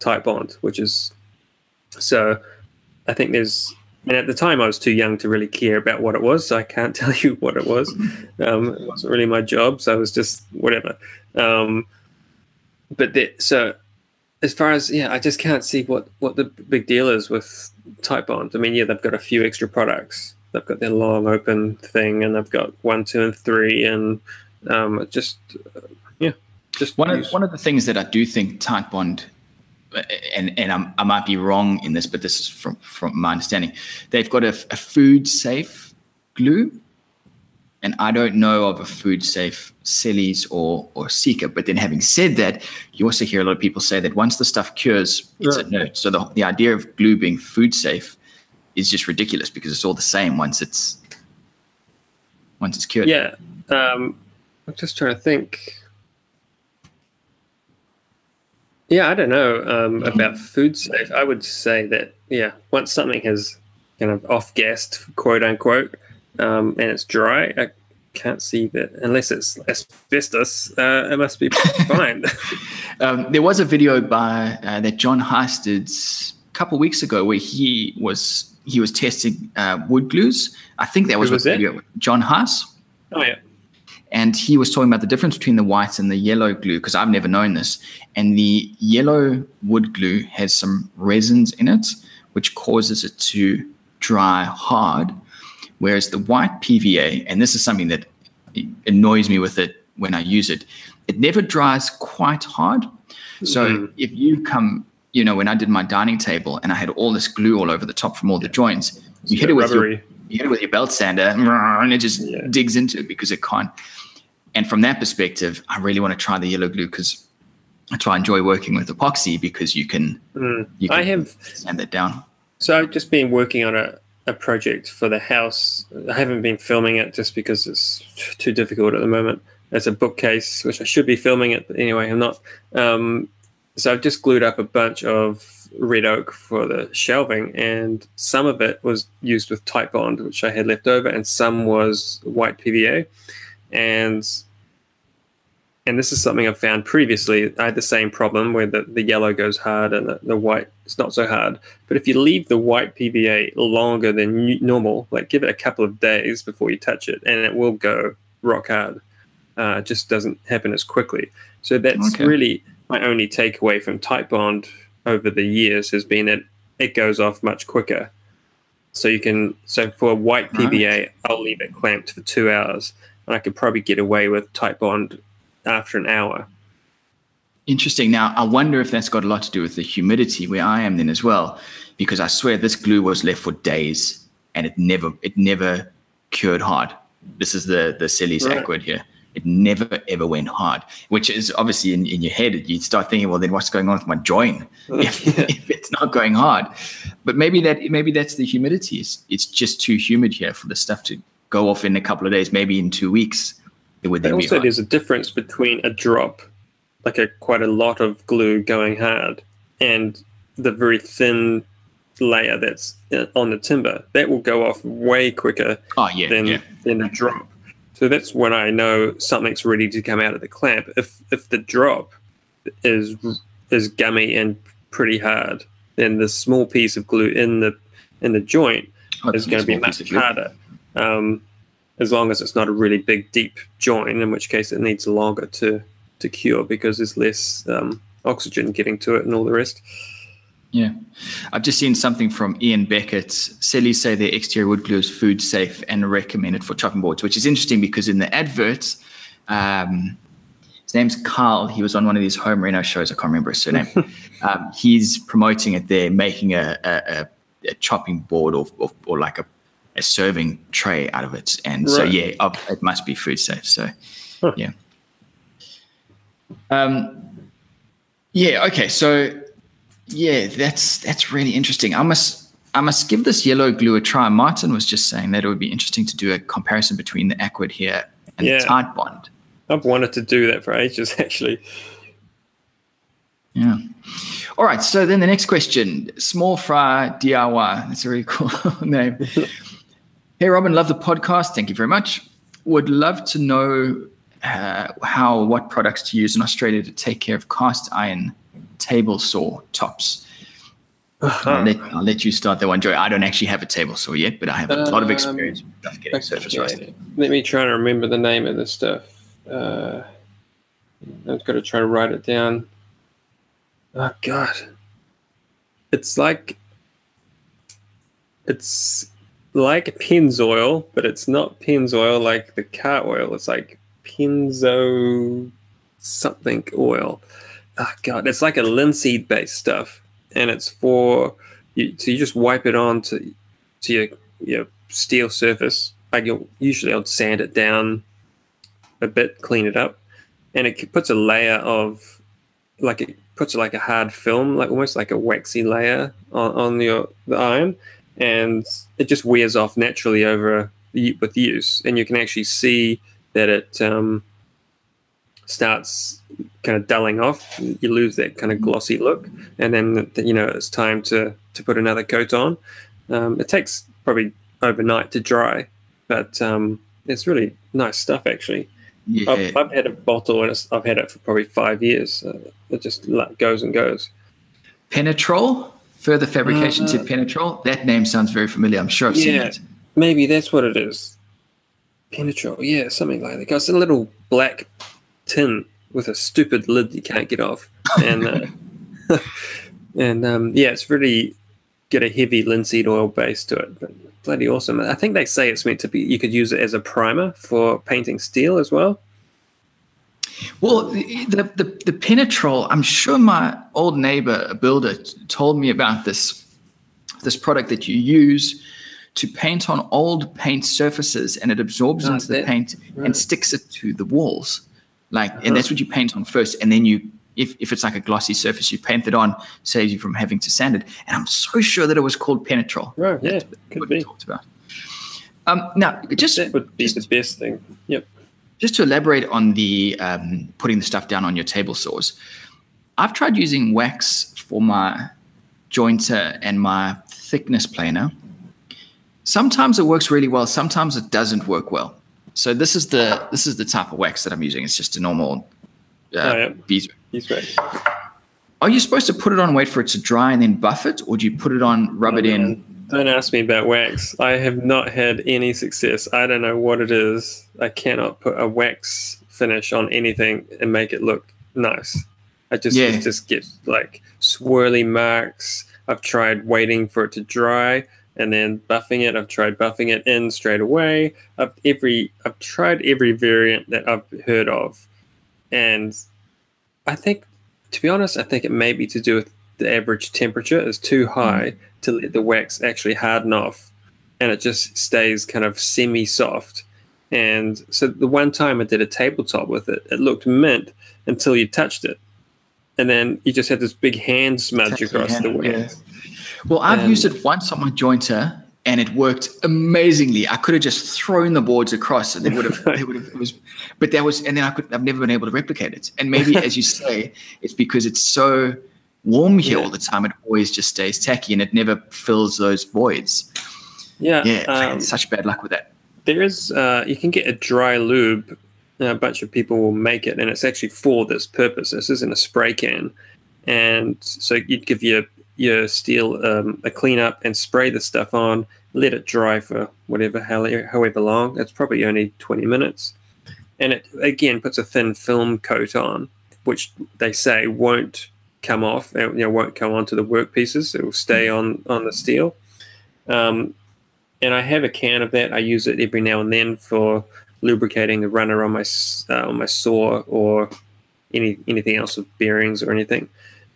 Titebond, which is so. I think there's. And at the time, I was too young to really care about what it was, so I can't (laughs) tell you what it was. Um, it wasn't really my job, so I was just whatever. Um, but that, so as far as yeah, I just can't see what what the big deal is with Titebond. I mean, yeah, they've got a few extra products. They've got their long open thing, and they've got one, two, and three, and um, just uh, yeah, just One of, one of the things that I do think Titebond, and, and I'm, I might be wrong in this, but this is from, from my understanding, they've got a, a food safe glue. And I don't know of a food safe Selleys or, or Sika. But then having said that, you also hear a lot of people say that once the stuff cures, it's Yeah. inert. So the, the idea of glue being food safe is just ridiculous because it's all the same once it's once it's cured. Yeah. Um, I'm just trying to think. Yeah, I don't know um, about food safe. I would say that, yeah, once something has kind of off gassed, quote unquote, um, and it's dry, I can't see that unless it's asbestos. Uh, it must be fine. (laughs) um, there was a video by uh, that John Haas did a couple weeks ago where he was he was testing uh, wood glues. I think that was, Who was what video John Haas. oh yeah, and he was talking about the difference between the white and the yellow glue because I've never known this. And the yellow wood glue has some resins in it, which causes it to dry hard, whereas the white PVA, and this is something that annoys me with it when I use it, it never dries quite hard. So Mhm. if you come, you know, when I did my dining table and I had all this glue all over the top from all the joints, you hit it with your you hit it with your belt sander and it just Yeah. digs into it because it can't. And from that perspective, I really want to try the yellow glue because I try enjoy working with epoxy because you can Mm. you can I have sand that down. So I've just been working on a, a project for the house. I haven't been filming it just because it's too difficult at the moment. It's a bookcase, which I should be filming it, but anyway, I'm not. Um, so I've just glued up a bunch of red oak for the shelving, and some of it was used with Titebond, which I had left over, and some was white PVA. And and this is something I've found previously. I had the same problem where the, the yellow goes hard and the, the white is not so hard. But if you leave the white PVA longer than normal, like give it a couple of days before you touch it, and it will go rock hard. Uh, it just doesn't happen as quickly. So that's Okay. really my only takeaway from Titebond over the years has been that it goes off much quicker. So you can so for a white Right. PVA, I'll leave it clamped for two hours, and I could probably get away with Titebond after an hour. Interesting. Now I wonder if that's got a lot to do with the humidity where I am then as well, because I swear this glue was left for days and it never it never cured hard. This is the the Selleys Right. Aquadhere. It never ever went hard, which is obviously in, in your head. You'd start thinking, well, then what's going on with my joint (laughs) if, if it's not going hard? But maybe that maybe that's the humidity. It's, it's just too humid here for the stuff to go off in a couple of days. Maybe in two weeks would But then be also, hard. there's a difference between a drop, like a quite a lot of glue going hard, and the very thin layer that's uh, on the timber. That will go off way quicker Oh yeah, than yeah. than a drop. So that's when I know something's ready to come out of the clamp. If if the drop is is gummy and pretty hard, then the small piece of glue in the in the joint is going to be much harder. Um, as long as it's not a really big, deep joint, in which case it needs longer to to cure because there's less um, oxygen getting to it and all the rest. Yeah. I've just seen something from Ian Beckett. Selly say their exterior wood glue is food safe and recommended for chopping boards, which is interesting because in the advert, um, his name's Carl. He was on one of these home reno shows. I can't remember his surname. (laughs) um, he's promoting it there, making a, a, a, a chopping board or, or, or like a, a serving tray out of it. And so, Right. yeah, ob- it must be food safe. So, Huh. yeah. Um, yeah. Okay. So, yeah, that's that's really interesting. I must I must give this yellow glue a try. Martin was just saying that it would be interesting to do a comparison between the Aquadhere and Yeah. the Titebond. I've wanted to do that for ages, (laughs) actually. Yeah. All right. So then the next question: Small Fry DIY. That's a really cool (laughs) name. (laughs) hey, Robin, love the podcast. Thank you very much. Would love to know uh, how what products to use in Australia to take care of cast iron table saw tops. I'll, let, I'll let you start that one, Joy. I don't actually have a table saw yet, but I have a lot of Um, experience with stuff getting surface Okay, rusted. Let me try and remember the name of this stuff. Uh, I've got to try to write it down. Oh God, it's like it's like Pennzoil, but it's not Pennzoil like the car oil. It's like Penzo something oil. Oh God, it's like a linseed based stuff, and it's for you. So you just wipe it on to to your your steel surface. Like you'll usually I'd sand it down a bit, clean it up, and it puts a layer of like it puts like a hard film, like almost like a waxy layer on, on your the iron, and it just wears off naturally over with use, and you can actually see that it um, starts kind of dulling off. You lose that kind of glossy look, and then you know it's time to to put another coat on. Um, it takes probably overnight to dry, but um, it's really nice stuff actually. Yeah. I've, I've had a bottle and I've had it for probably five years. Uh, it just goes and goes. Penetrol, further fabrication Uh, to Penetrol. That name sounds very familiar. I'm sure I've seen Yeah. it. Maybe that's what it is. Penetrol, yeah, something like that. It's a little black tin with a stupid lid you can't get off, and uh, (laughs) and um, yeah, it's really got a heavy linseed oil base to it, but bloody awesome. I think they say it's meant to be. You could use it as a primer for painting steel as well. Well, the, the, the Penetrol, I'm sure my old neighbor, a builder, told me about this, this product that you use to paint on old paint surfaces and it absorbs Oh, into the paint right. and sticks it to the walls. Like, Uh-huh. and that's what you paint on first. And then you, if, if it's like a glossy surface, you paint it on, saves you from having to sand it. And I'm so sure that it was called Penetrol. Right, yeah, could be. talked about. Um, now, just That would be the best thing. Yep. Just to elaborate on the um, putting the stuff down on your table saws, I've tried using wax for my jointer and my thickness planer. Sometimes it works really well. Sometimes it doesn't work well. So this is the this is the type of wax that I'm using. It's just a normal uh, Oh, yeah. beeswax. Right. Are you supposed to put it on, wait for it to dry, and then buff it, or do you put it on, rub it in? Don't ask me about wax. I have not had any success. I don't know what it is. I cannot put a wax finish on anything and make it look nice. I just Yeah. just get like swirly marks. I've tried waiting for it to dry and then buffing it. I've tried buffing it in straight away. I've every I've tried every variant that I've heard of, and I think, to be honest, I think it may be to do with the average temperature is too hmm. high to let the wax actually harden off, and it just stays kind of semi-soft. And so the one time I did a tabletop with it, it looked mint until you touched it, and then you just had this big hand smudge Touch across the hand, wax. Well, I've And- used it once on my jointer, and it worked amazingly. I could have just thrown the boards across, and they would have. they would have. It was, but that was, and then I could. I've never been able to replicate it. And maybe, (laughs) as you say, it's because it's so warm here Yeah. all the time. It always just stays tacky, and it never fills those voids. Yeah, Yeah, um, such bad luck with that. there is uh, you can get a dry lube a bunch of people will make it and it's actually for this purpose this isn't a spray can and so you'd give your your steel um, a clean up and spray the stuff on let it dry for whatever however, however long it's probably only 20 minutes and it again puts a thin film coat on which they say won't come off uh, you know won't come onto the workpieces it will stay on on the steel um, and I have a can of that. I use it every now and then for lubricating the runner on my uh, on my saw or any anything else with bearings or anything.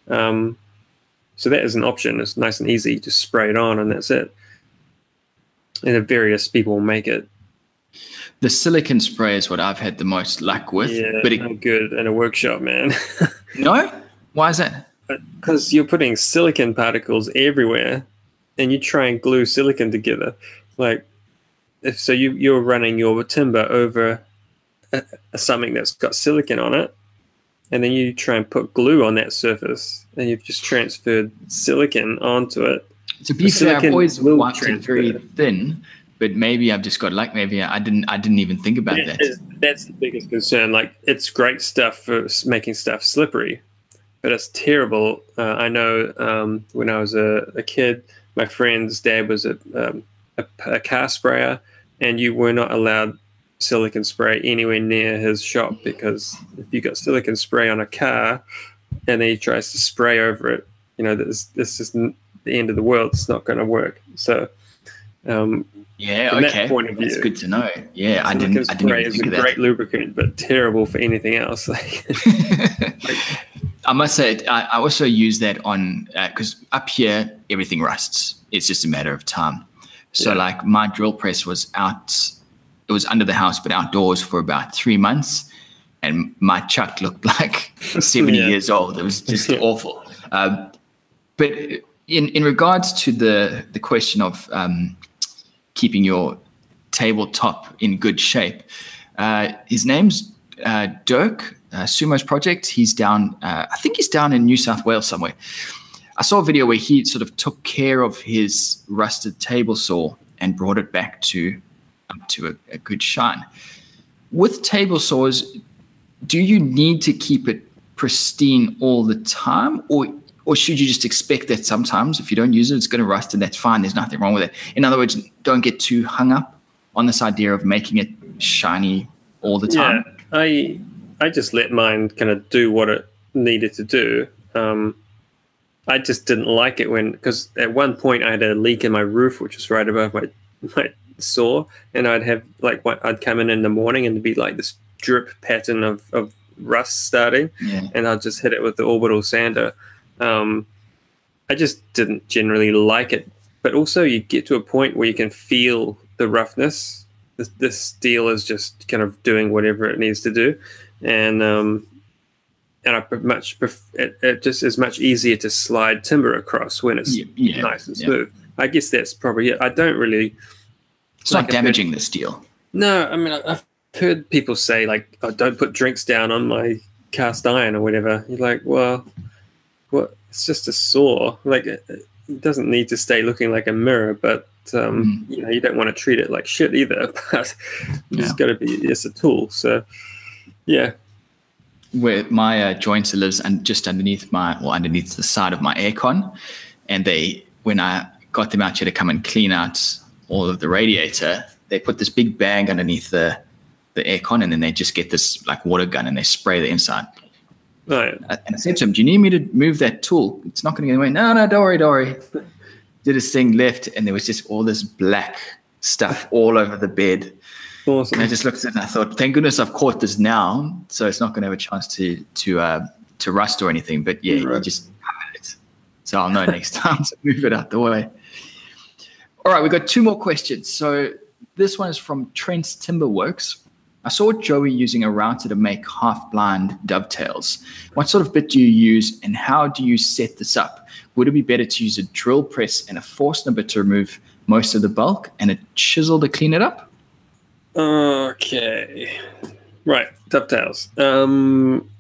Um, so that is an option. It's nice and easy. Just spray it on and that's it. And various people will make it. The silicon spray is what I've had the most luck with. yeah, but it, no good in a workshop, man. (laughs) no, why is that? Because you're putting silicon particles everywhere, and you try and glue silicon together. Like, if so, you you're running your timber over a, a- something that's got silicon on it, and then you try and put glue on that surface, and you've just transferred silicon onto it. To be fair, I've silicon always will wiped it very thin, but maybe I've just got luck. Maybe I didn't. I didn't even think about That that. is- the biggest concern. Like, it's great stuff for making stuff slippery, but it's terrible. Uh, I know um, when I was a, a kid, my friend's dad was a, um, a, a car sprayer, and you were not allowed silicon spray anywhere near his shop because if you got silicon spray on a car and then he tries to spray over it, you know, this, this is the end of the world. It's not going to work. So, um, Yeah, From that okay. point of That's good to know. Yeah, I silicon didn't. I didn't spray even is think a great lubricant, but terrible for anything else. (laughs) that. (laughs) I must say, I, I also use that on because up here everything rusts. It's just a matter of time. So, Yeah. like my drill press was out. It was under the house, but outdoors for about three months, and my chuck looked (laughs) like seventy Yeah. years old. It was just awful. Um, but in in regards to the the question of um, keeping your tabletop in good shape, uh, his name's uh, Dirk uh, Sumo's project. He's down. Uh, I think he's down in New South Wales somewhere. I saw a video where he sort of took care of his rusted table saw and brought it back to up to a, a good shine. With table saws, do you need to keep it pristine all the time, or or should you just expect that sometimes if you don't use it, it's going to rust and that's fine. There's nothing wrong with it. In other words, don't get too hung up on this idea of making it shiny all the time. Yeah, I I just let mine kind of do what it needed to do. Um, I just didn't like it when because at one point I had a leak in my roof, which was right above my (laughs) my saw, and I'd have like what I'd come in in the morning and it'd be like this drip pattern of of rust starting, Yeah. and I'd just hit it with the orbital sander. Um, I just didn't generally like it, but also you get to a point where you can feel the roughness. The, the steel is just kind of doing whatever it needs to do, and um, and I much pref- it, it just is much easier to slide timber across when it's Yeah, yeah, nice and yeah. smooth. I guess that's probably it. I don't really. It's like not damaging the steel. No, I mean I- I've heard people say like, "Oh, don't put drinks down on my cast iron or whatever." You're like, well, what? It's just a saw. Like it, it doesn't need to stay looking like a mirror, but um, you know you don't want to treat it like shit either. (laughs) But it's Yeah. got to be it's a tool. So yeah, where my uh, jointer lives and just underneath my well underneath the side of my aircon and they when i got them out here to come and clean out all of the radiator they put this big bag underneath the the aircon and then they just get this like water gun and they spray the inside right. and i said to him do you need me to move that tool it's not going to get away no no don't worry don't worry did his thing left and there was just all this black stuff (laughs) all over the bed Awesome. and I just looked at it and I thought, thank goodness I've caught this now, so it's not going to have a chance to to uh, to rust or anything. But yeah, Right. just covered it, so I'll know next (laughs) time to move it out the way. All right, we've got two more questions. So this one is from Trent's Timberworks. I saw Joey using a router to make half blind dovetails. What sort of bit do you use and how do you set this up? Would it be better to use a drill press and a Forstner bit to remove most of the bulk and a chisel to clean it up? Okay. Right, dovetails. Um,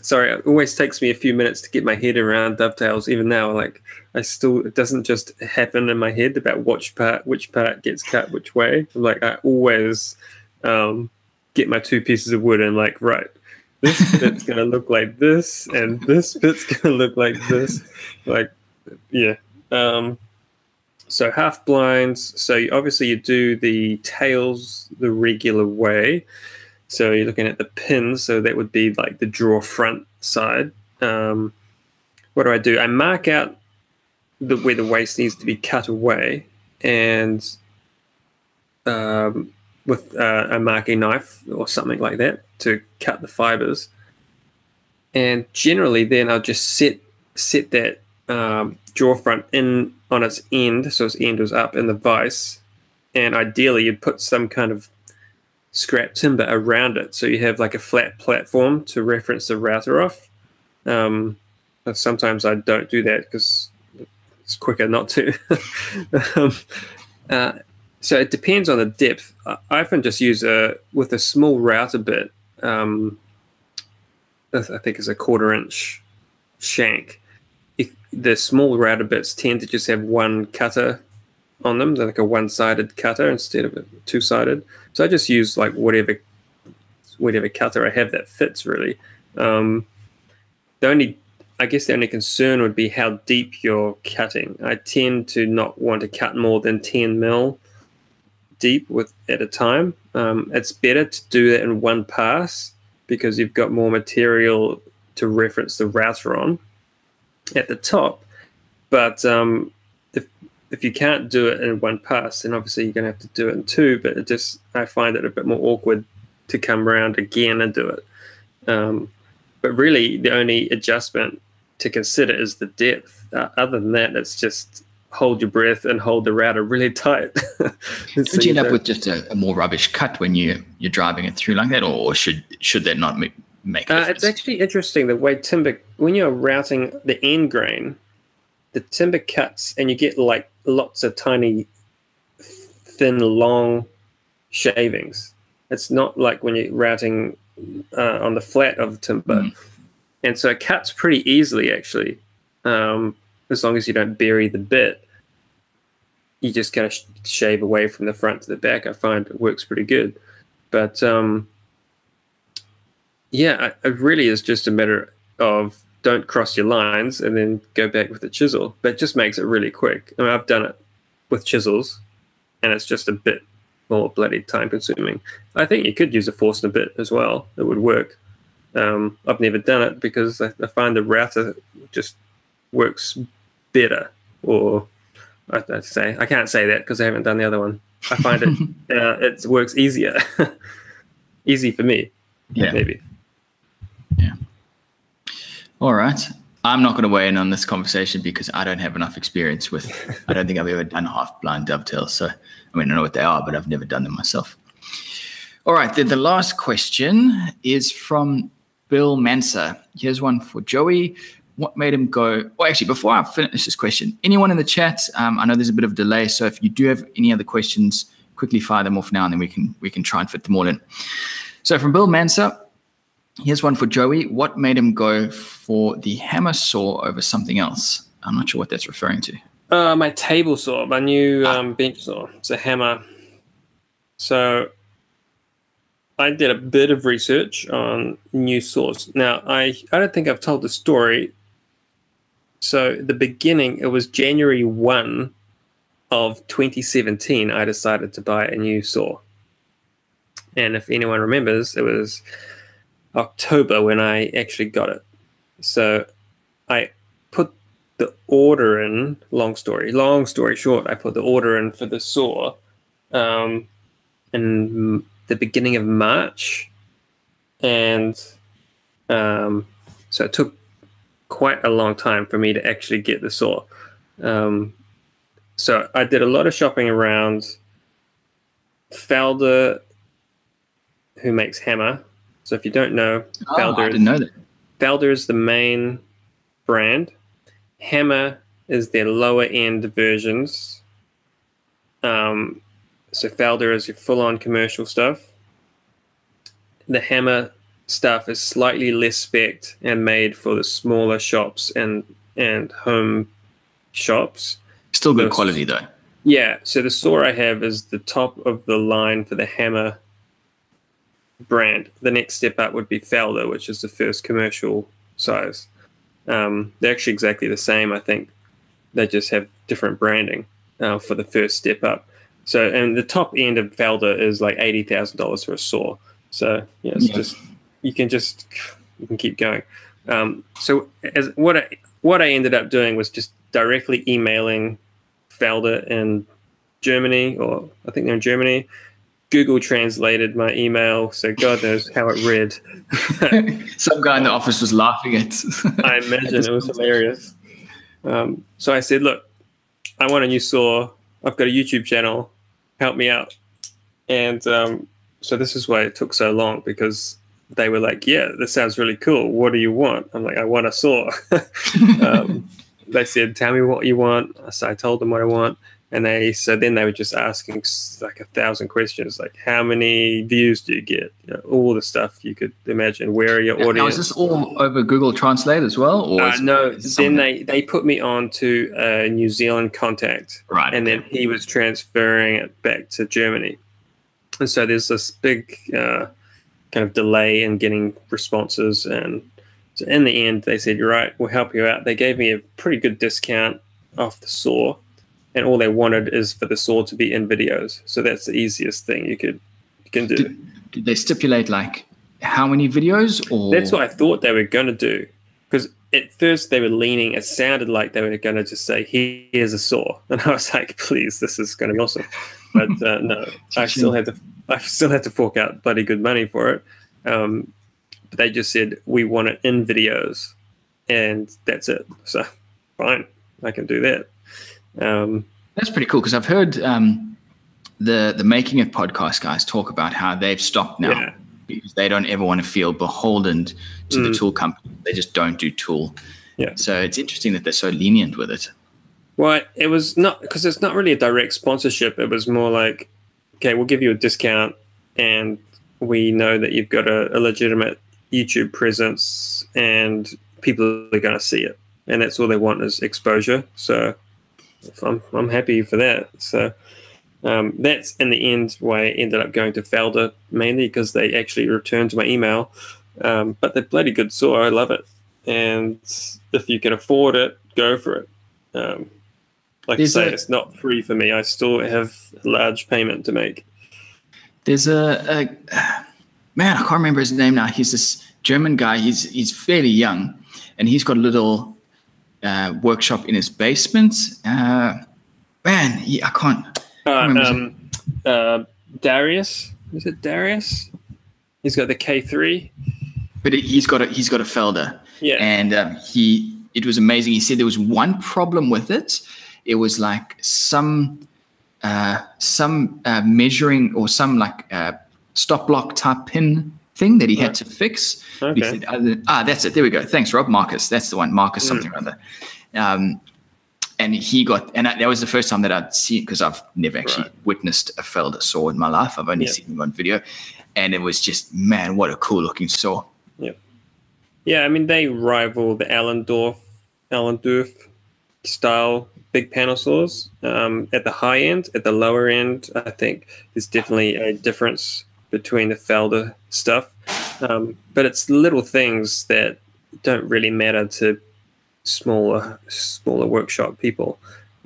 sorry, it always takes me a few minutes to get my head around dovetails. Even now, like I still, it doesn't just happen in my head about which part, which part gets cut which way. Like I always um, get my two pieces of wood and like, right, this bit's gonna look like this, and this bit's gonna look like this. Like, yeah. Um, so half blinds. So you, obviously you do the tails the regular way. So you're looking at the pins. So that would be like the draw front side. Um, what do I do? I mark out the where the waste needs to be cut away, and um, with uh, a marking knife or something like that to cut the fibers. And generally, then I'll just set set that um, draw front in on its end, so its end was up in the vise, and ideally you'd put some kind of scrap timber around it, so you have like a flat platform to reference the router off. Um, sometimes I don't do that because it's quicker not to. (laughs) um, uh, so it depends on the depth. I often just use a with a small router bit. Um, I I think it's a quarter inch shank. If the small router bits tend to just have one cutter on them, they're like a one-sided cutter instead of a two-sided. So I just use like whatever whatever cutter I have that fits really. Um, the only I guess the only concern would be how deep you're cutting. I tend to not want to cut more than 10 mil deep with at a time. Um, it's better to do that in one pass because you've got more material to reference the router on at the top. But um, if if you can't do it in one pass, then obviously you're going to have to do it in two. But it just I find it a bit more awkward to come around again and do it. Um, but really, the only adjustment to consider is the depth. Uh, other than that, it's just hold your breath and hold the router really tight. (laughs) So Would you end up with just a, a more rubbish cut when you you're driving it through like that, or should should that not ma- make Uh, it's actually interesting the way timber, when you're routing the end grain, the timber cuts and you get like lots of tiny, thin, long shavings. It's not like when you're routing uh, on the flat of timber. Mm. And so it cuts pretty easily, actually, um, as long as you don't bury the bit. you just kind of sh- shave away from the front to the back. I find it works pretty good, but um, yeah, it really is just a matter of don't cross your lines and then go back with the chisel. But it just makes it really quick. I mean, I've done it with chisels, and it's just a bit more bloody time consuming. I think you could use a Forstner bit as well. It would work. Um, I've never done it because I, I, find the router just works better. Or I, say I can't say that because I haven't done the other one. I find it (laughs) uh, it works easier, (laughs) easy for me. Yeah, maybe. Yeah. All right. I'm not going to weigh in on this conversation because I don't have enough experience with. (laughs) I don't think I've ever done half blind dovetails. So, I mean, I know what they are, but I've never done them myself. All right. The, the last question is from Bill Mensa. Here's one for Joey. What made him go? Well, actually, before I finish this question, anyone in the chat? Um, I know there's a bit of delay, so if you do have any other questions, quickly fire them off now, and then we can we can try and fit them all in. So, from Bill Mensa, Here's one for Joey. What made him go for the hammer saw over something else? I'm not sure what that's referring to. Uh, my table saw, my new ah. um, bench saw. It's a hammer. So I did a bit of research on new saws. Now, I, I don't think I've told the story. So the beginning, it was January 1 of 2017, I decided to buy a new saw. And if anyone remembers, it was October when I actually got it. So I put the order in. Long story, long story short, I put the order in for the saw um, in the beginning of March, and um, so it took quite a long time for me to actually get the saw. Um, so I did a lot of shopping around Felder, who makes hammer, so if you don't know, oh, Felder, I didn't know that. Felder is the main brand. Hammer is their lower end versions. Um, so Felder is your full on commercial stuff. The Hammer stuff is slightly less spec and made for the smaller shops and and home shops. Still good so, quality though. Yeah. So the saw I have is the top of the line for the Hammer brand. The next step up would be Felder, which is the first commercial size. Um, they're actually exactly the same. I think they just have different branding uh, for the first step up. So, and the top end of Felder is like eighty thousand dollars for a saw. So, yeah, it's just you can just you can keep going. Um, so, as what I what I ended up doing was just directly emailing Felder in Germany, or I think they're in Germany, Google translated my email, so God knows how it read. (laughs) Some guy in the office was laughing at. (laughs) I imagine it was hilarious. Um, so I said, "Look, I want a new saw. I've got a YouTube channel. Help me out." And um, so this is why it took so long because they were like, "Yeah, this sounds really cool. What do you want?" I'm like, "I want a saw." (laughs) um, they said, "Tell me what you want." So I told them what I want and they so then they were just asking like a thousand questions like how many views do you get you know, all the stuff you could imagine where are your yeah, audience now, is this all over google translate as well or uh, no then they they put me on to a new zealand contact right and then he was transferring it back to germany and so there's this big uh, kind of delay in getting responses and so in the end they said you're right we'll help you out they gave me a pretty good discount off the saw and all they wanted is for the saw to be in videos. So that's the easiest thing you could you can do. Did, did they stipulate like how many videos? Or that's what I thought they were going to do. Because at first they were leaning. It sounded like they were going to just say, "Here's a saw," (laughs) and I was like, "Please, this is going to be awesome." But uh, no, (laughs) I still had to. I still had to fork out bloody good money for it. Um, but they just said we want it in videos, and that's it. So fine, I can do that. Um, That's pretty cool because I've heard um, the the making of podcast guys talk about how they've stopped now yeah. because they don't ever want to feel beholden to mm. the tool company. They just don't do tool. Yeah. So it's interesting that they're so lenient with it. Well, it was not because it's not really a direct sponsorship. It was more like, okay, we'll give you a discount, and we know that you've got a, a legitimate YouTube presence, and people are going to see it, and that's all they want is exposure. So I'm I'm happy for that. So um, that's in the end why I ended up going to Felder mainly because they actually returned my email. Um, but they're bloody good saw. I love it. And if you can afford it, go for it. Um, like I say, a, it's not free for me. I still have a large payment to make. There's a, a man, I can't remember his name now. He's this German guy. He's he's fairly young, and he's got a little uh, workshop in his basement. Uh, man, he, I can't. Uh, um, uh, Darius, is it Darius? He's got the K three. But he's got a he's got a Felder. Yeah. And um, he it was amazing. He said there was one problem with it. It was like some uh, some uh, measuring or some like uh, stop block type pin thing that he had to fix. Okay. Said, ah, that's it. There we go. Thanks, Rob. Marcus. That's the one. Marcus mm. something or other. Um, and he got, and that was the first time that I'd seen because I've never actually right. witnessed a Felder saw in my life. I've only seen him on video, and it was just man, what a cool looking saw. Yeah, yeah. I mean, they rival the Altendorf, Altendorf style big panel saws um, at the high end. At the lower end, I think there's definitely a difference between the Felder stuff, um, but it's little things that don't really matter to smaller smaller workshop people.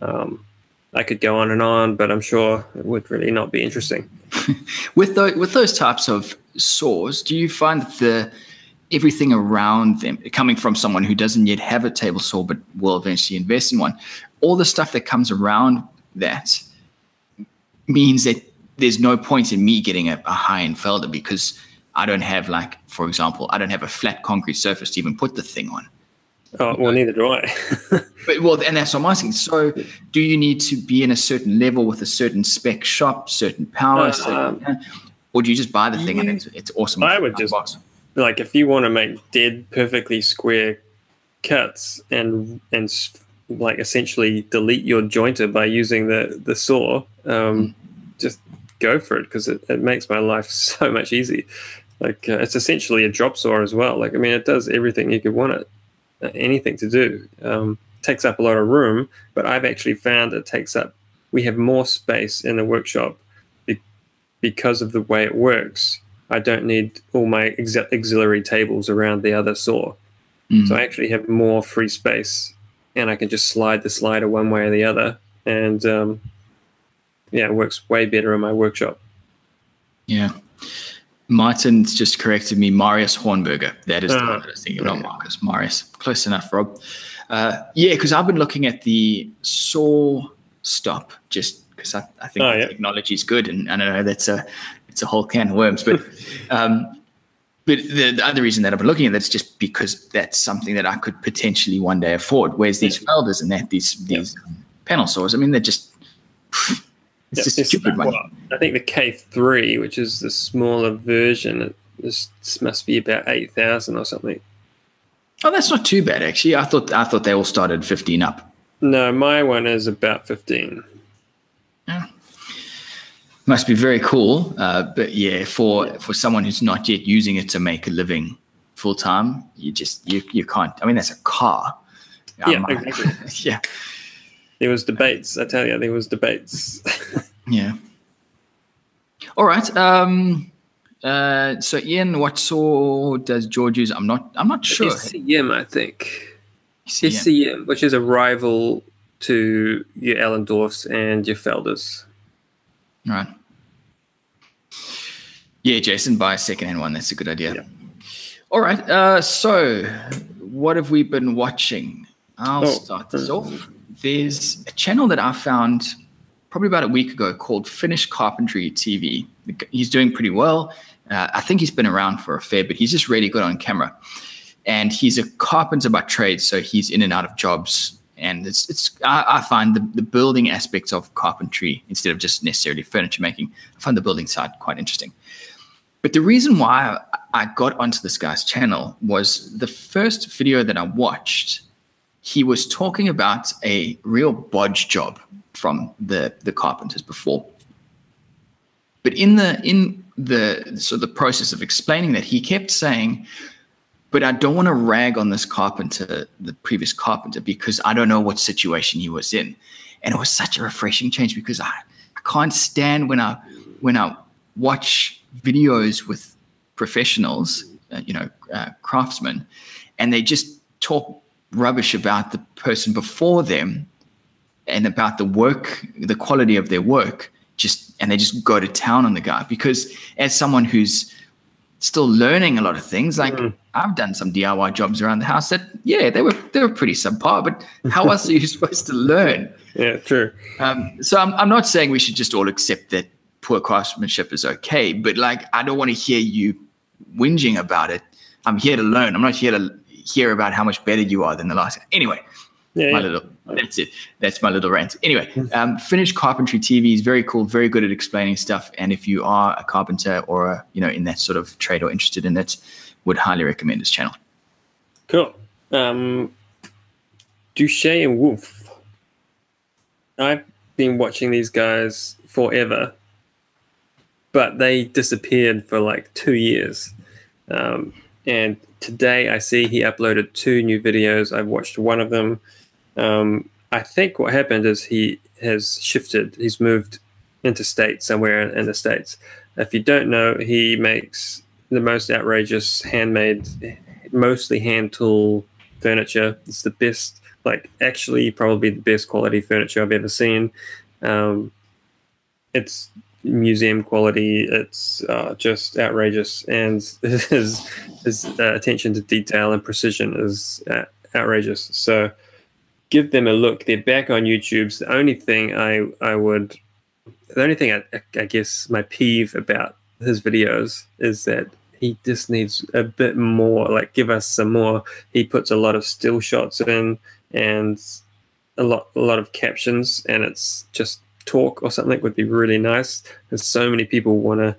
Um, I could go on and on, but I'm sure it would really not be interesting. (laughs) with with those types of saws, do you find that the everything around them, coming from someone who doesn't yet have a table saw but will eventually invest in one, all the stuff that comes around that means that there's no point in me getting a, a high end felder because I don't have like, for example, I don't have a flat concrete surface to even put the thing on. Oh, well, neither do I. (laughs) but well, and that's what I'm asking. So, do you need to be in a certain level with a certain spec shop, certain power, uh, certain, um, or do you just buy the thing and it's, it's awesome? I would just box? Like if you want to make dead perfectly square cuts and and like essentially delete your jointer by using the the saw, um, just go for it because it, it makes my life (laughs) so much easy. Like uh, it's essentially a drop saw as well. Like I mean, it does everything you could want it anything to do. Um, takes up a lot of room, but I've actually found it takes up. We have more space in the workshop be, because of the way it works. I don't need all my auxiliary tables around the other saw, mm. so I actually have more free space, and I can just slide the slider one way or the other, and um, yeah, it works way better in my workshop. Yeah. Martin's just corrected me. Marius Hornberger. That is the ah, one I was thinking, not Marcus. Marius. Close enough, Rob. Uh, yeah, because I've been looking at the saw stop just because I, I, think oh, yeah. technology is good, and, and, I know that's a it's a whole can of worms. But (laughs) um, but the, the, other reason that I've been looking at that's just because that's something that I could potentially one day afford. Whereas these Felders and that these these yeah. panel saws, I mean, they're just (sighs) it's just it's stupid one. I think the K3, which is the smaller version, this must be about eight thousand or something. Oh, that's not too bad actually. I thought I thought they all started fifteen up. No, my one is about fifteen. Yeah. Must be very cool, uh, but yeah, for yeah. for someone who's not yet using it to make a living full time, you just you you can't. I mean, that's a car. Yeah, um, exactly. (laughs) yeah. There was debates. I tell you, there was debates. (laughs) yeah. All right. Um, uh, so Ian, what saw does George use? I'm not. I'm not sure. SCM, I think. SCM. SCM, which is a rival to your Altendorfs and your Felders. Right. Yeah, Jason, buy a secondhand one. That's a good idea. Yeah. All right. Uh, so, what have we been watching? I'll oh, start this off there's a channel that I found probably about a week ago called Finnish Carpentry TV. He's doing pretty well. Uh, I think he's been around for a fair bit. He's just really good on camera. And he's a carpenter by trade, so he's in and out of jobs. And it's it's I, I find the, the building aspects of carpentry instead of just necessarily furniture making, I find the building side quite interesting. But the reason why I got onto this guy's channel was the first video that I watched he was talking about a real bodge job from the the carpenters before. But in the in the so the process of explaining that, he kept saying, "But I don't want to rag on this carpenter, the previous carpenter, because I don't know what situation he was in." and it was such a refreshing change because I, I can't stand when I when I watch videos with professionals, uh, you know, uh, craftsmen, and they just talk rubbish about the person before them and about the work, the quality of their work, just and they just go to town on the guy because as someone who's still learning a lot of things, like mm. I've done some DIY jobs around the house that yeah, they were they were pretty subpar, but how else are you (laughs) supposed to learn? Yeah, true. Um, so I'm I'm not saying we should just all accept that poor craftsmanship is okay, but like I don't want to hear you whinging about it. I'm here to learn. I'm not here to hear about how much better you are than the last. Anyway, yeah, my yeah. little that's it. That's my little rant. Anyway, um, Finished Carpentry TV is very cool, very good at explaining stuff. And if you are a carpenter or a, you know in that sort of trade or interested in it, would highly recommend this channel. Cool. Um, Doucette and Wolfe. I've been watching these guys forever, but they disappeared for like two years. Um, and today I see he uploaded two new videos. I've watched one of them. Um, I think what happened is he has shifted. He's moved interstate somewhere in the states. If you don't know, he makes the most outrageous handmade, mostly hand tool furniture. It's the best, like actually probably the best quality furniture I've ever seen. Um, it's museum quality. It's uh, just outrageous, and (laughs) his his uh, attention to detail and precision is uh, outrageous. So give them a look. They're back on YouTube. The only thing I I would, the only thing I, I guess my peeve about his videos is that he just needs a bit more. Like give us some more. He puts a lot of still shots in and a lot a lot of captions, and it's just talk or something would be really nice. Because so many people want to.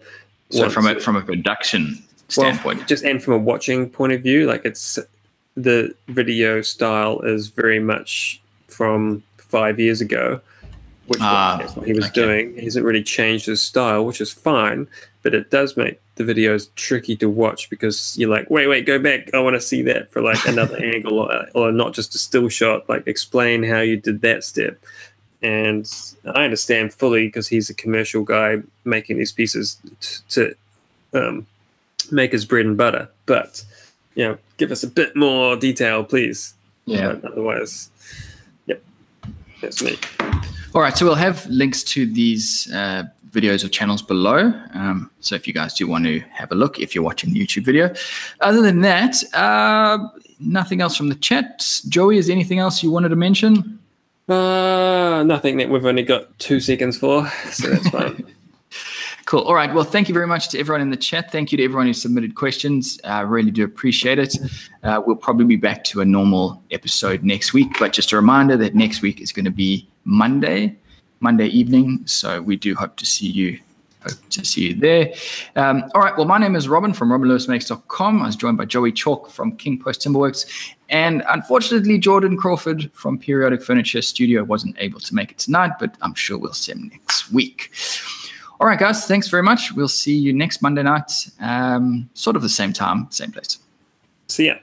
So from a from a production standpoint, well, just and from a watching point of view, like it's the video style is very much from five years ago, which ah, was what he was okay. doing. He hasn't really changed his style, which is fine, but it does make the videos tricky to watch because you're like, wait, wait, go back. I want to see that for like (laughs) another angle or, or not just a still shot. Like explain how you did that step. And I understand fully because he's a commercial guy making these pieces t- to um, make his bread and butter. But you know, give us a bit more detail, please. Yeah. Otherwise, yep, that's me. All right, so we'll have links to these uh, videos or channels below. Um, so if you guys do want to have a look, if you're watching the YouTube video. Other than that, uh, nothing else from the chat. Joey, is there anything else you wanted to mention? Uh, nothing that we've only got two seconds for, so that's fine. (laughs) Cool. All right. Well, thank you very much to everyone in the chat. Thank you to everyone who submitted questions. I uh, really do appreciate it. Uh, we'll probably be back to a normal episode next week, but just a reminder that next week is going to be Monday, Monday evening. So we do hope to see you. Hope to see you there. Um, all right. Well, my name is Robin from RobinLewisMakes.com. I was joined by Joey Chalk from King Post Timberworks. And unfortunately, Jordan Crawford from Periodic Furniture Studio wasn't able to make it tonight, but I'm sure we'll see him next week. All right, guys, thanks very much. We'll see you next Monday night, um, sort of the same time, same place. See ya.